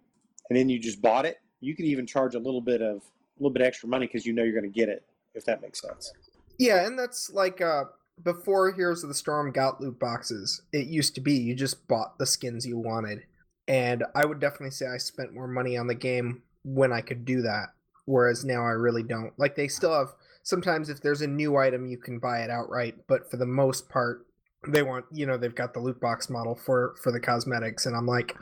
and then you just bought it, you could even charge a little bit of a little bit extra money because you know you're going to get it. If that makes sense. Yeah, and that's like uh, before Heroes of the Storm got loot boxes. It used to be you just bought the skins you wanted, and I would definitely say I spent more money on the game when I could do that. Whereas now I really don't. Like they still have sometimes if there's a new item you can buy it outright, but for the most part they want you know they've got the loot box model for for the cosmetics and i'm like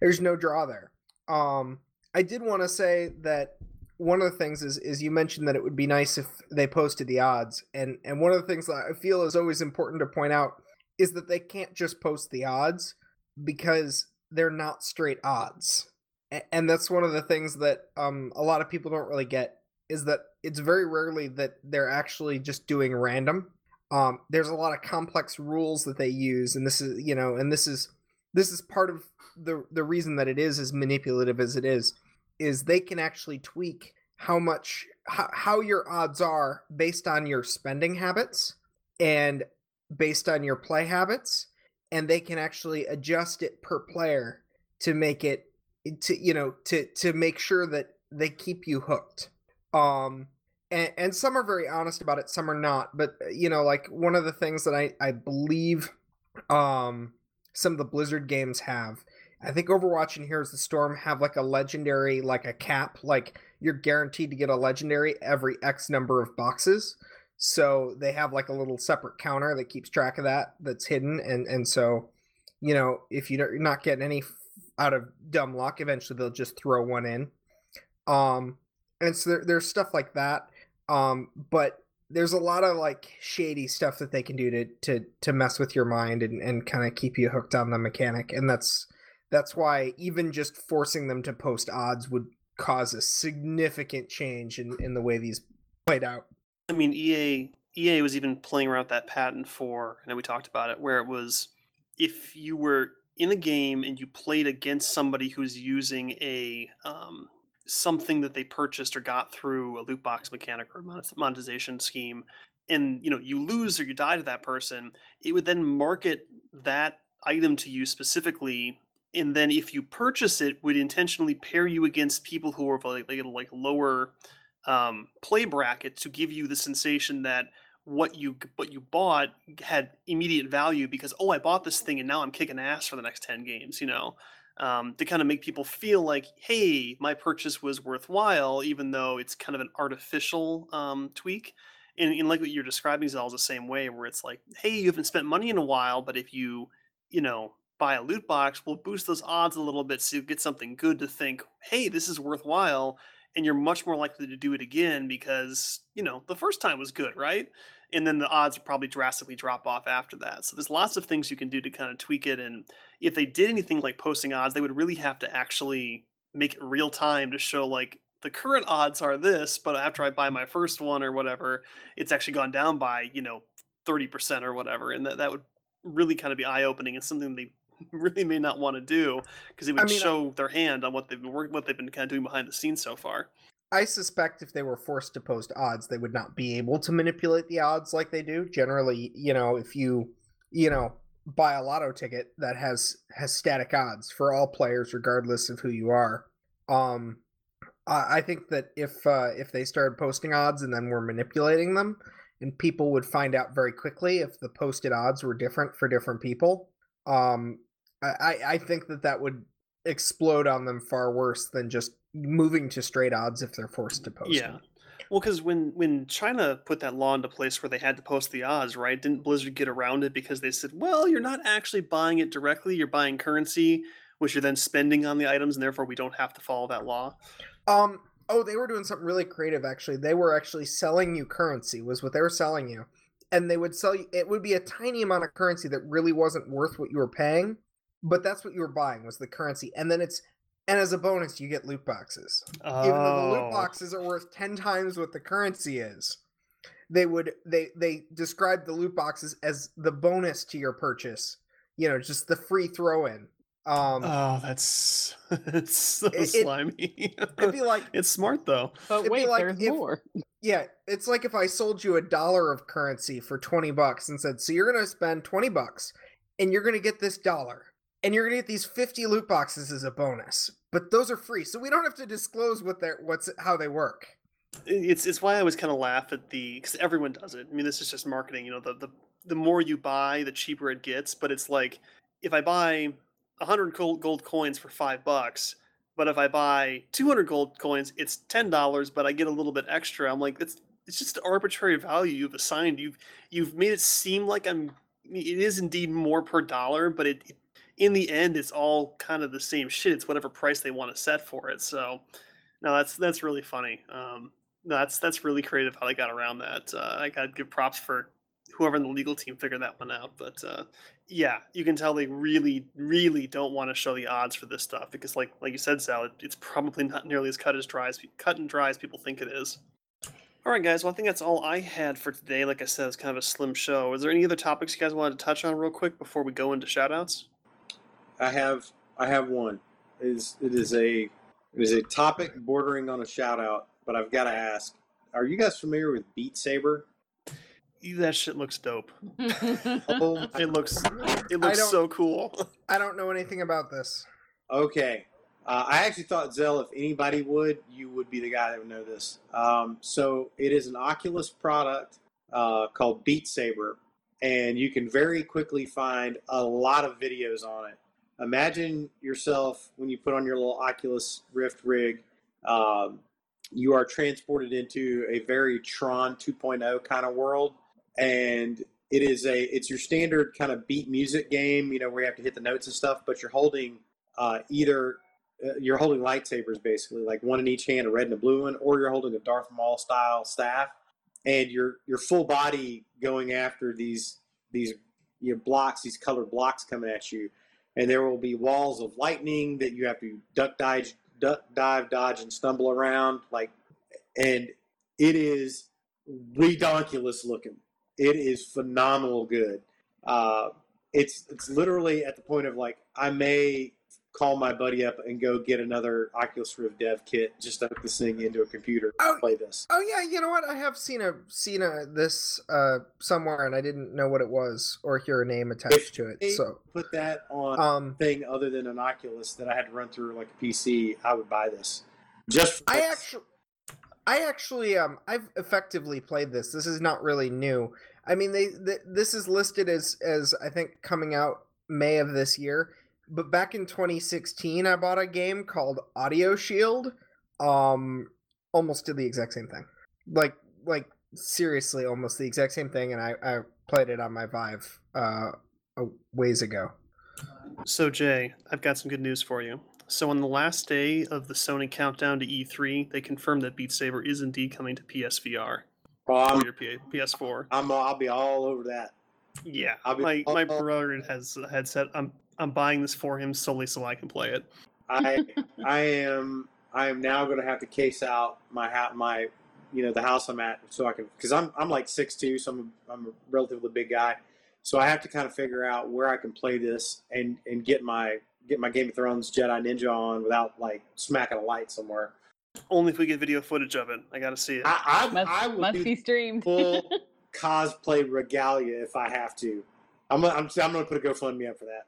there's no draw there. Um i did want to say that one of the things is is you mentioned that it would be nice if they posted the odds and and one of the things that i feel is always important to point out is that they can't just post the odds because they're not straight odds. And that's one of the things that um a lot of people don't really get is that it's very rarely that they're actually just doing random um, there's a lot of complex rules that they use, and this is you know, and this is this is part of the the reason that it is as manipulative as it is, is they can actually tweak how much how, how your odds are based on your spending habits and based on your play habits, and they can actually adjust it per player to make it to you know to to make sure that they keep you hooked. Um, and, and some are very honest about it some are not but uh, you know like one of the things that i i believe um some of the blizzard games have i think overwatch and heroes of the storm have like a legendary like a cap like you're guaranteed to get a legendary every x number of boxes. So they have like a little separate counter that keeps track of that that's hidden and and so you know if you're not getting any out of dumb luck eventually they'll just throw one in. Um and so there, there's stuff like that um, but there's a lot of like shady stuff that they can do to to to mess with your mind and, and kind of keep you hooked on the mechanic. And that's that's why even just forcing them to post odds would cause a significant change in, in the way these played out. I mean EA EA was even playing around that patent for I know we talked about it, where it was if you were in a game and you played against somebody who's using a um, something that they purchased or got through a loot box mechanic or monetization scheme and you know you lose or you die to that person it would then market that item to you specifically and then if you purchase it would intentionally pair you against people who are like, like, lower um, play bracket to give you the sensation that what you what you bought had immediate value because oh I bought this thing and now I'm kicking ass for the next ten games. You know, um, to kind of make people feel like hey my purchase was worthwhile even though it's kind of an artificial um, tweak. And, and like what you're describing is all the same way where it's like hey you haven't spent money in a while but if you you know buy a loot box we'll boost those odds a little bit so you get something good to think hey this is worthwhile and you're much more likely to do it again because you know the first time was good right? And then the odds probably drastically drop off after that. So there's lots of things you can do to kind of tweak it and if they did anything like posting odds they would really have to actually make it real time to show like the current odds are this but after i buy my first one or whatever it's actually gone down by you know 30% or whatever and that, that would really kind of be eye-opening and something they really may not want to do because it would I mean, I- show their hand on what they've been working what they've been kind of doing behind the scenes so far I suspect if they were forced to post odds, they would not be able to manipulate the odds like they do. Generally, you know, if you, you know, buy a lotto ticket that has has static odds for all players, regardless of who you are. Um, I, I think that if uh, if they started posting odds and then were manipulating them, and people would find out very quickly if the posted odds were different for different people. Um, I I think that that would explode on them far worse than just moving to straight odds if they're forced to post Yeah. them. Well, because when when China put that law into place where they had to post the odds, right? Didn't Blizzard get around it because they said, "Well, you're not actually buying it directly; you're buying currency, which you're then spending on the items, and therefore we don't have to follow that law." Um. Oh, they were doing something really creative. Actually, they were actually selling you currency. Was what they were selling you, and they would sell you. It would be a tiny amount of currency that really wasn't worth what you were paying, but that's what you were buying was the currency. And then it's and as a bonus, you get loot boxes. Even though the loot Oh. boxes are worth ten times what the currency is, they would they they describe the loot boxes as the bonus to your purchase. You know, just the free throw in. Um, Oh, that's it's so It- it- slimy. it'd be like it's smart though. But wait, like there's if- more. Yeah, it's like if I sold you a dollar of currency for 20 bucks and said, "So you're going to spend 20 bucks and you're going to get this dollar and you're to get these 50 loot boxes as a bonus." But those are free. So we don't have to disclose what they're what's how they work. it's it's why I always kind of laugh at the because everyone does it. I mean, this is just marketing. You know, the the the more you buy, the cheaper it gets. But it's like if I buy hundred gold gold coins for five bucks, but if I buy two hundred gold coins, it's ten dollars, but I get a little bit extra. I'm like, it's it's just an arbitrary value you've assigned. You've you've made it seem like I'm. It is indeed more per dollar, but it, it in the end, it's all kind of the same shit. It's whatever price they want to set for it. So. No, that's that's really funny. Um, no, that's that's really creative how they got around that. Uh, I gotta give props for whoever in the legal team figured that one out. But uh, yeah, you can tell they really, really don't want to show the odds for this stuff because, like like you said, Sal, it, it's probably not nearly as cut as dry as cut and dry as people think it is. All right, guys. Well, I think that's all I had for today. Like I said, it's kind of a slim show. Is there any other topics you guys wanted to touch on real quick before we go into shoutouts? I have I have one. It is it is a it is a topic bordering on a shout out, but I've got to ask: Are you guys familiar with Beat Saber? That shit looks dope. Oh, It looks it looks so cool. I don't know anything about this. okay. Uh, I actually thought Zell, if anybody would, you would be the guy that would know this. Um, so it is an Oculus product uh, called Beat Saber, and you can very quickly find a lot of videos on it. Imagine yourself when you put on your little Oculus Rift rig. Um, you are transported into a very Tron 2.0 kind of world, and it is a it's your standard kind of beat music game. You know where you have to hit the notes and stuff, but you're holding uh, either uh, you're holding lightsabers basically, like one in each hand, a red and a blue one, or you're holding a Darth Maul style staff, and your your full body going after these these you know, blocks, these colored blocks coming at you, and there will be walls of lightning that you have to duck dive, duck dive, dodge, and stumble around, like, and it is redonkulous looking. It is phenomenal good. Uh, it's it's literally at the point of like I may call my buddy up and go get another Oculus Rift dev kit just hook this thing into a computer Oh, and play this. Oh yeah, you know what? I have seen a seen a this uh somewhere and I didn't know what it was or hear a name attached to it. So put that on um thing other than an Oculus that I had to run through like a PC, I would buy this. Just for I this. actually I actually um I've effectively played this. This is not really new. I mean, they, th this is listed as as I think coming out May of this year. But back in 2016, I bought a game called Audio Shield. Um, almost did the exact same thing. Like like seriously, almost the exact same thing. And I I played it on my Vive uh a ways ago. So Jay, I've got some good news for you. So on the last day of the Sony countdown to E3, they confirmed that Beat Saber is indeed coming to PSVR Well, or I'm, your P- PS4. I'm I'll be all over that. Yeah, I'll be- my my I'll- brother has a headset. I'm I'm buying this for him solely so I can play it. I I am I am now going to have to case out my ha- my you know the house I'm at so I can because I'm I'm like six two so I'm a, I'm a relatively big guy so I have to kind of figure out where I can play this and and get my get my Game of Thrones Jedi Ninja on without like smacking a light somewhere. Only if we get video footage of it. I got to see it. I I, Must, I will must be streamed. full cosplay regalia if I have to. I'm gonna- I'm I'm going to put a GoFundMe up for that.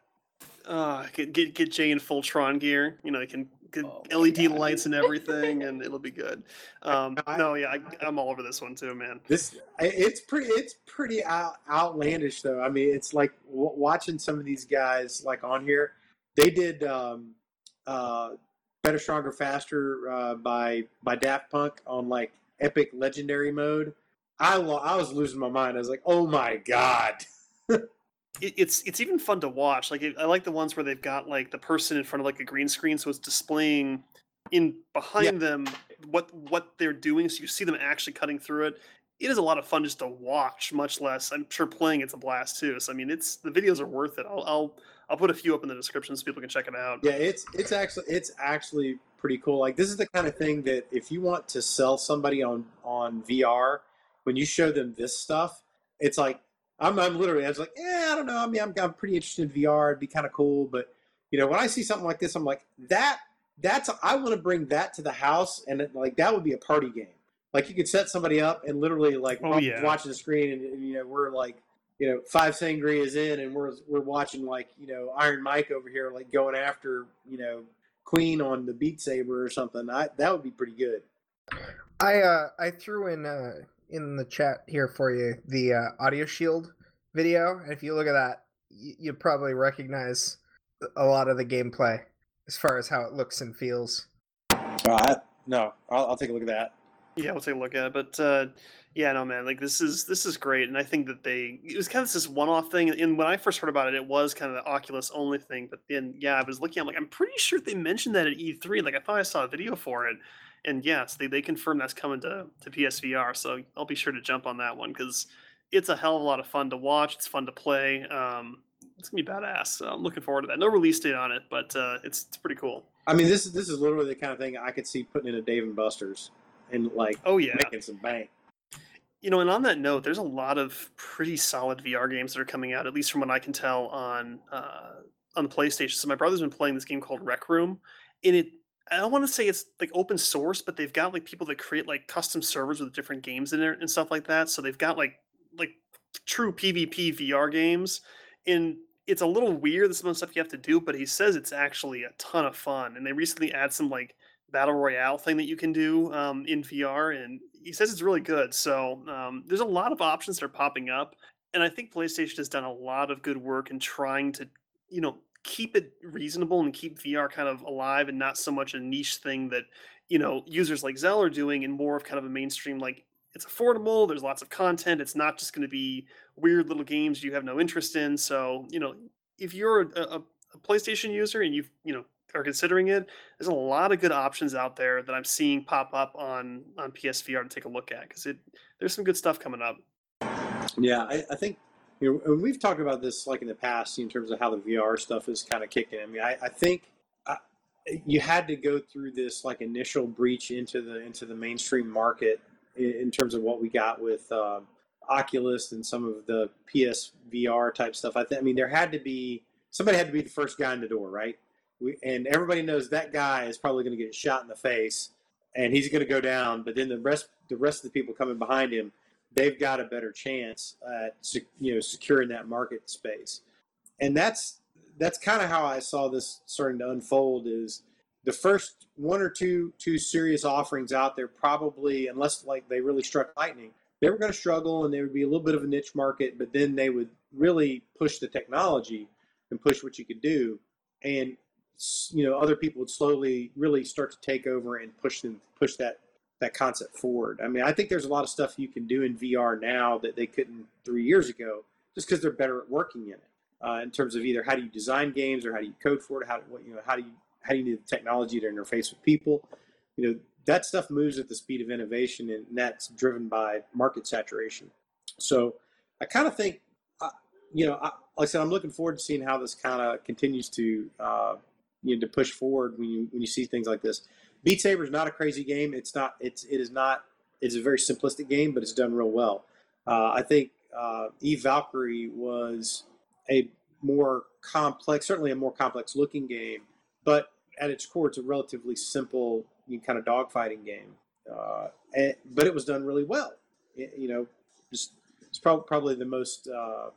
Uh, get get get Jay in full Tron gear. You know, you can get Oh LED God. lights and everything, and it'll be good. Um, no, yeah, I, I'm all over this one too, man. This it's pretty it's pretty out, outlandish though. I mean, it's like w- watching some of these guys like on here. They did um, uh, better, stronger, faster uh, by by Daft Punk on like epic legendary mode. I lo- I was losing my mind. I was like, oh my god. it, it's it's even fun to watch. Like it, I like the ones where they've got like the person in front of like a green screen, so it's displaying in behind them what what they're doing, so you see them actually cutting through it. It is a lot of fun just to watch, much less I'm sure playing it's a blast too. So I mean, it's the videos are worth it. I'll I'll, I'll put a few up in the description so people can check it out. Yeah, it's it's actually it's actually pretty cool. Like this is the kind of thing that if you want to sell somebody on on VR, when you show them this stuff, it's like I'm I'm literally I was like, yeah, I don't know. I mean, I'm I'm pretty interested in VR. It'd be kind of cool, but you know, when I see something like this, I'm like that. That's I want to bring that to the house, and it, like that would be a party game. Like you could set somebody up and literally like Oh, yeah. watching the screen, and, and you know we're like you know, five sangrias in, and we're we're watching like you know Iron Mike over here, like going after you know Queen on the Beat Saber or something. I, that would be pretty good. I uh I threw in uh in the chat here for you the uh, Audio Shield video. And if you look at that, y- you probably recognize a lot of the gameplay as far as how it looks and feels. Uh, no, I'll, I'll take a look at that. Yeah, we'll take a look at it. But uh, yeah, no, man, like this is this is great, and I think that they it was kind of this one-off thing. And when I first heard about it, it was kind of the Oculus only thing. But then, yeah, I was looking. I'm like, I'm pretty sure they mentioned that at E3. Like, I thought I saw a video for it, and yes, they they confirmed that's coming to to PSVR. So I'll be sure to jump on that one because it's a hell of a lot of fun to watch. It's fun to play. Um, it's gonna be badass. So I'm looking forward to that. No release date on it, but uh, it's it's pretty cool. I mean, this is this is literally the kind of thing I could see putting in a Dave and Buster's and like Oh yeah. making some bank. You know, and on that note, there's a lot of pretty solid VR games that are coming out, at least from what I can tell on uh, on the PlayStation. So my brother's been playing this game called Rec Room, and it I don't want to say it's like open source, but they've got like people that create like custom servers with different games in there and stuff like that. So they've got like like true PvP VR games, and it's a little weird some of the stuff you have to do, but he says it's actually a ton of fun. And they recently add some like battle royale thing that you can do um, in VR, and he says it's really good. So um, there's a lot of options that are popping up, and I think PlayStation has done a lot of good work in trying to, you know, keep it reasonable and keep VR kind of alive and not so much a niche thing that you know users like Zell are doing, and more of kind of a mainstream like it's affordable. There's lots of content. It's not just going to be weird little games you have no interest in. So you know, if you're a, a, PlayStation user and you you know are considering it, there's a lot of good options out there that I'm seeing pop up on on PSVR to take a look at because it there's some good stuff coming up. Yeah, I, I think you know, we've talked about this like in the past in terms of how the VR stuff is kind of kicking. I mean, I, I think uh, you had to go through this like initial breach into the into the mainstream market in, in terms of what we got with uh, Oculus and some of the PSVR type stuff. I, th- I mean, there had to be somebody had to be the first guy in the door, right? We, and everybody knows that guy is probably going to get shot in the face, and he's going to go down. But then the rest the rest of the people coming behind him they've got a better chance at you know securing that market space. And that's that's kind of how i saw this starting to unfold is the first one or two two serious offerings out there probably unless like they really struck lightning they were going to struggle and there would be a little bit of a niche market but then they would really push the technology and push what you could do. And you know other people would slowly really start to take over and push them push that that concept forward i mean i think there's a lot of stuff you can do in vr now that they couldn't three years ago just because they're better at working in it uh, in terms of either how do you design games or how do you code for it how what you know how do you how do you need the technology to interface with people? You know, that stuff moves at the speed of innovation, and that's driven by market saturation. So I kind of think, uh, you know, I, like I said, I'm looking forward to seeing how this kind of continues to, uh, you know, to push forward when you when you see things like this. Beat Saber is not a crazy game. It's not. It's it is not. It's a very simplistic game, but it's done real well. Uh, I think uh, Eve Valkyrie was a more complex, certainly a more complex looking game, but at its core, it's a relatively simple kind of dogfighting game. Uh, and, but it was done really well. It, you know, just it's probably probably the most uh,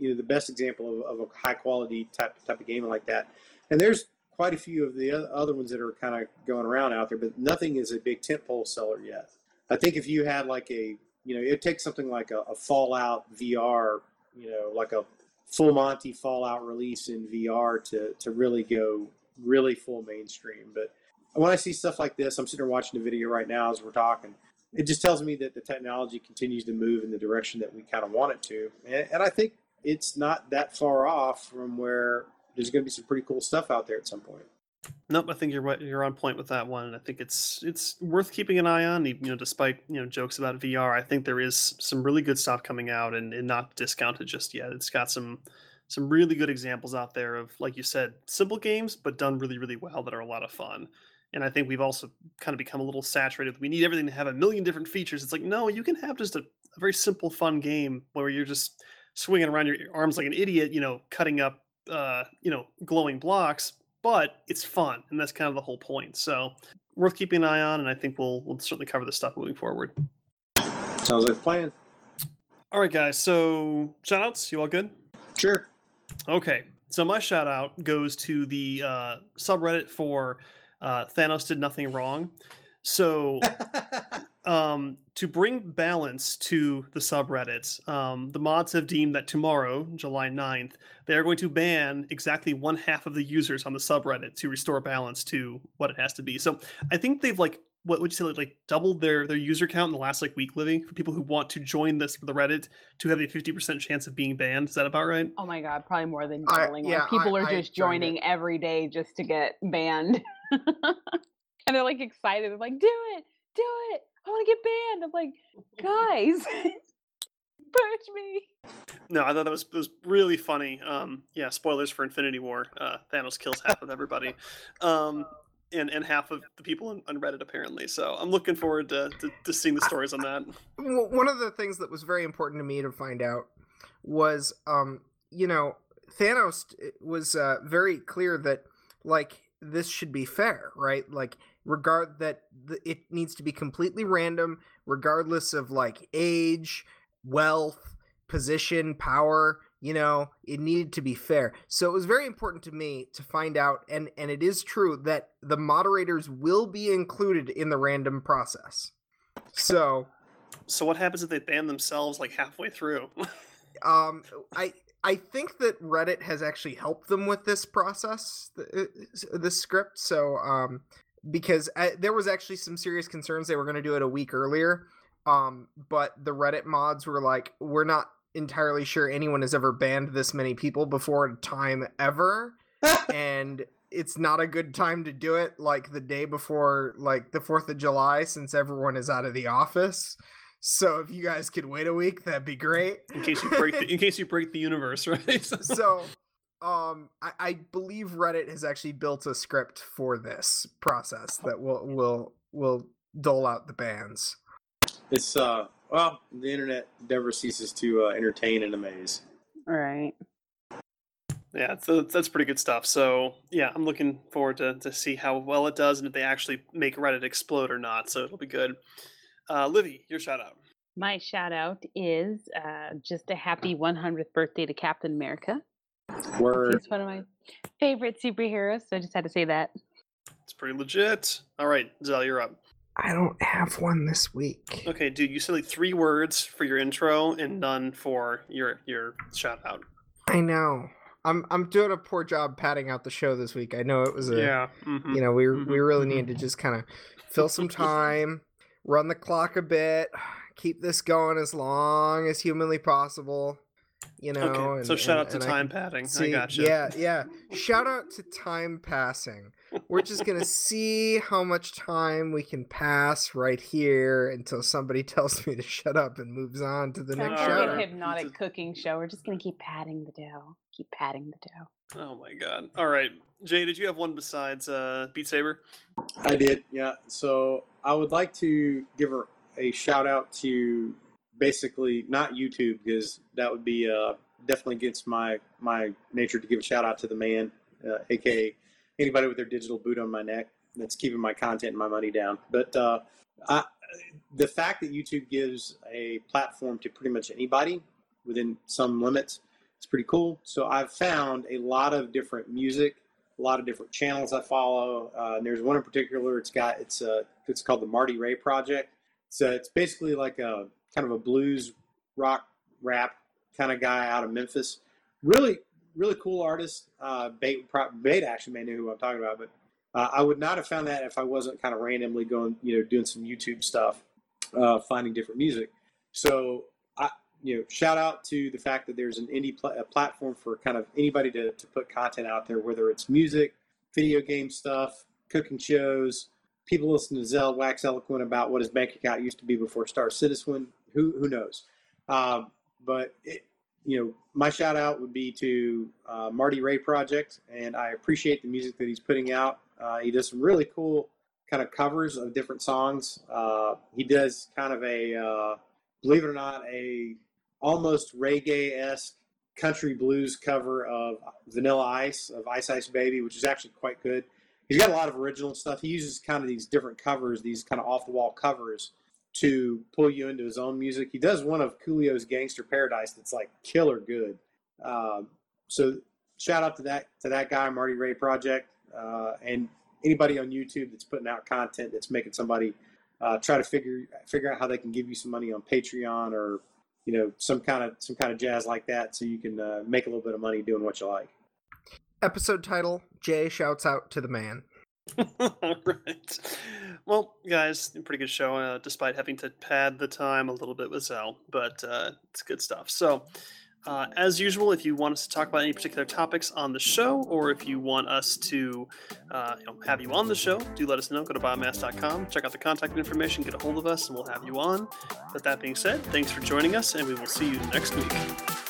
you know the best example of, of, a high quality type type of game like that. And there's quite a few of the other ones that are kind of going around out there, but nothing is a big tentpole seller yet. I think if you had like a you know it takes something like a, a Fallout VR, you know, like a full Monty Fallout release in VR to to really go really full mainstream. But when I see stuff like this, I'm sitting here watching the video right now as we're talking. It just tells me that the technology continues to move in the direction that we kind of want it to, and, and I think it's not that far off from where there's going to be some pretty cool stuff out there at some point. Nope, I think you're right. You're on point with that one. And I think it's it's worth keeping an eye on. You know, despite you know jokes about VR, I think there is some really good stuff coming out and, and not discounted just yet. It's got some some really good examples out there of, like you said, simple games, but done really, really well that are a lot of fun. And I think we've also kind of become a little saturated. We need everything to have a million different features. It's like, no, you can have just a, a very simple, fun game where you're just swinging around your arms like an idiot, you know, cutting up, uh, you know, glowing blocks, but it's fun. And that's kind of the whole point. So worth keeping an eye on. And I think we'll, we'll certainly cover this stuff moving forward. Sounds like a plan. All right, guys. So shout outs. You all good? Sure. Okay, so my shout out goes to the uh, subreddit for uh, Thanos did nothing wrong. So, um, to bring balance to the subreddits, um, the mods have deemed that tomorrow, July 9th, they are going to ban exactly one half of the users on the subreddit to restore balance to what it has to be. So, I think they've like what would you say like, like doubled their their user count in the last like week living for people who want to join this for the reddit to have a 50% chance of being banned? Is that about right? Oh my god probably more than I- doubling yeah, people I- are I just joined joining every day just to get banned. And they're like excited they're like do it do it i want to get banned i'm like guys push me No, I thought that was it was really funny. Um, yeah, spoilers for Infinity War. Uh, Thanos kills half of everybody, um, and and half of the people on, on Reddit apparently. So I'm looking forward to, to, to seeing the stories on that. One of the things that was very important to me to find out was um you know thanos was uh, very clear that like this should be fair right like regard that the, it needs to be completely random regardless of like age wealth position power you know it needed to be fair so it was very important to me to find out and and it is true that the moderators will be included in the random process so So what happens if they ban themselves like halfway through? um i i think that reddit has actually helped them with this process th- uh, this script so um because I, there was actually some serious concerns they were going to do it a week earlier um but the reddit mods were like we're not entirely sure anyone has ever banned this many people before in time ever and it's not a good time to do it like the day before like the 4th of July since everyone is out of the office. So if you guys could wait a week, that'd be great. in case you break the, in case you break the universe, right? so um I, I believe Reddit has actually built a script for this process that will will will dole out the bans. It's uh well, the internet never ceases to uh, entertain and amaze. all right yeah, so that's pretty good stuff. So yeah, I'm looking forward to to see how well it does and if they actually make Reddit explode or not. So it'll be good. Uh, Livy, your shout out. my shout out is uh, just a happy 100th birthday to captain america Word. he's one of my favorite superheroes so i just had to say that It's pretty legit. All right, Zell, you're up. I don't have one this week. Okay, dude, you said like three words for your intro and none for your your shout out. I know. I'm I'm doing a poor job padding out the show this week. I know it was a yeah. mhm. you know we we Mhm, really mhm. need to just kind of fill some time, run the clock a bit, keep this going as long as humanly possible. You know. okay, and- so shout and- out to and I time can padding. I see- gotcha. Yeah, yeah. Shout out to time passing. We're just gonna see how much time we can pass right here until somebody tells me to shut up and moves on to the It's next like Alright. a hypnotic cooking show. We're just gonna keep patting the dough. Keep patting the dough. Oh my god. All right, Jay, did you have one besides uh, Beat Saber? I did, yeah. So I would like to give her a shout out to basically not YouTube because that would be uh, definitely against my my nature to give a shout out to the man, uh, aka anybody with their digital boot on my neck that's keeping my content and my money down. But uh, I, the fact that YouTube gives a platform to pretty much anybody within some limits is pretty cool. So I've found a lot of different music a lot of different channels I follow. Uh, and there's one in particular. It's got it's uh it's called the Marty Ray Project. So it's basically like a kind of a blues rock rap kind of guy out of Memphis. Really really cool artist. Uh, Bait actually may know who I'm talking about, but uh, I would not have found that if I wasn't kind of randomly going you know doing some YouTube stuff, uh, finding different music. So I you know, shout out to the fact that there's an indie pl- platform for kind of anybody to, to put content out there, whether it's music, video game stuff, cooking shows, people listen to Zell wax eloquent about what his bank account used to be before Star Citizen. Who who knows? Um, but it, you know, my shout out would be to uh, Marty Ray Project, and I appreciate the music that he's putting out. Uh, he does some really cool kind of covers of different songs. Uh, he does kind of a, uh, believe it or not, a almost reggae esque country blues cover of Vanilla Ice of Ice Ice Baby, which is actually quite good. He's got a lot of original stuff. He uses kind of these different covers, these kind of off the wall covers, to pull you into his own music. He does one of Coolio's Gangster Paradise that's like killer good. Um, so shout out to that to that guy, Marty Ray Project, uh, and anybody on YouTube that's putting out content that's making somebody uh, try to figure figure out how they can give you some money on Patreon or you know some kind of some kind of jazz like that, so you can uh, make a little bit of money doing what you like. Episode title: Jay shouts out to the man. All right. Well, guys, pretty good show, uh, despite having to pad the time a little bit with Zell, but uh, it's good stuff. So, uh, as usual, if you want us to talk about any particular topics on the show, or if you want us to uh, you know, have you on the show, do let us know. Go to biomass.com, check out the contact information, get a hold of us, and we'll have you on. But that being said, thanks for joining us, and we will see you next week.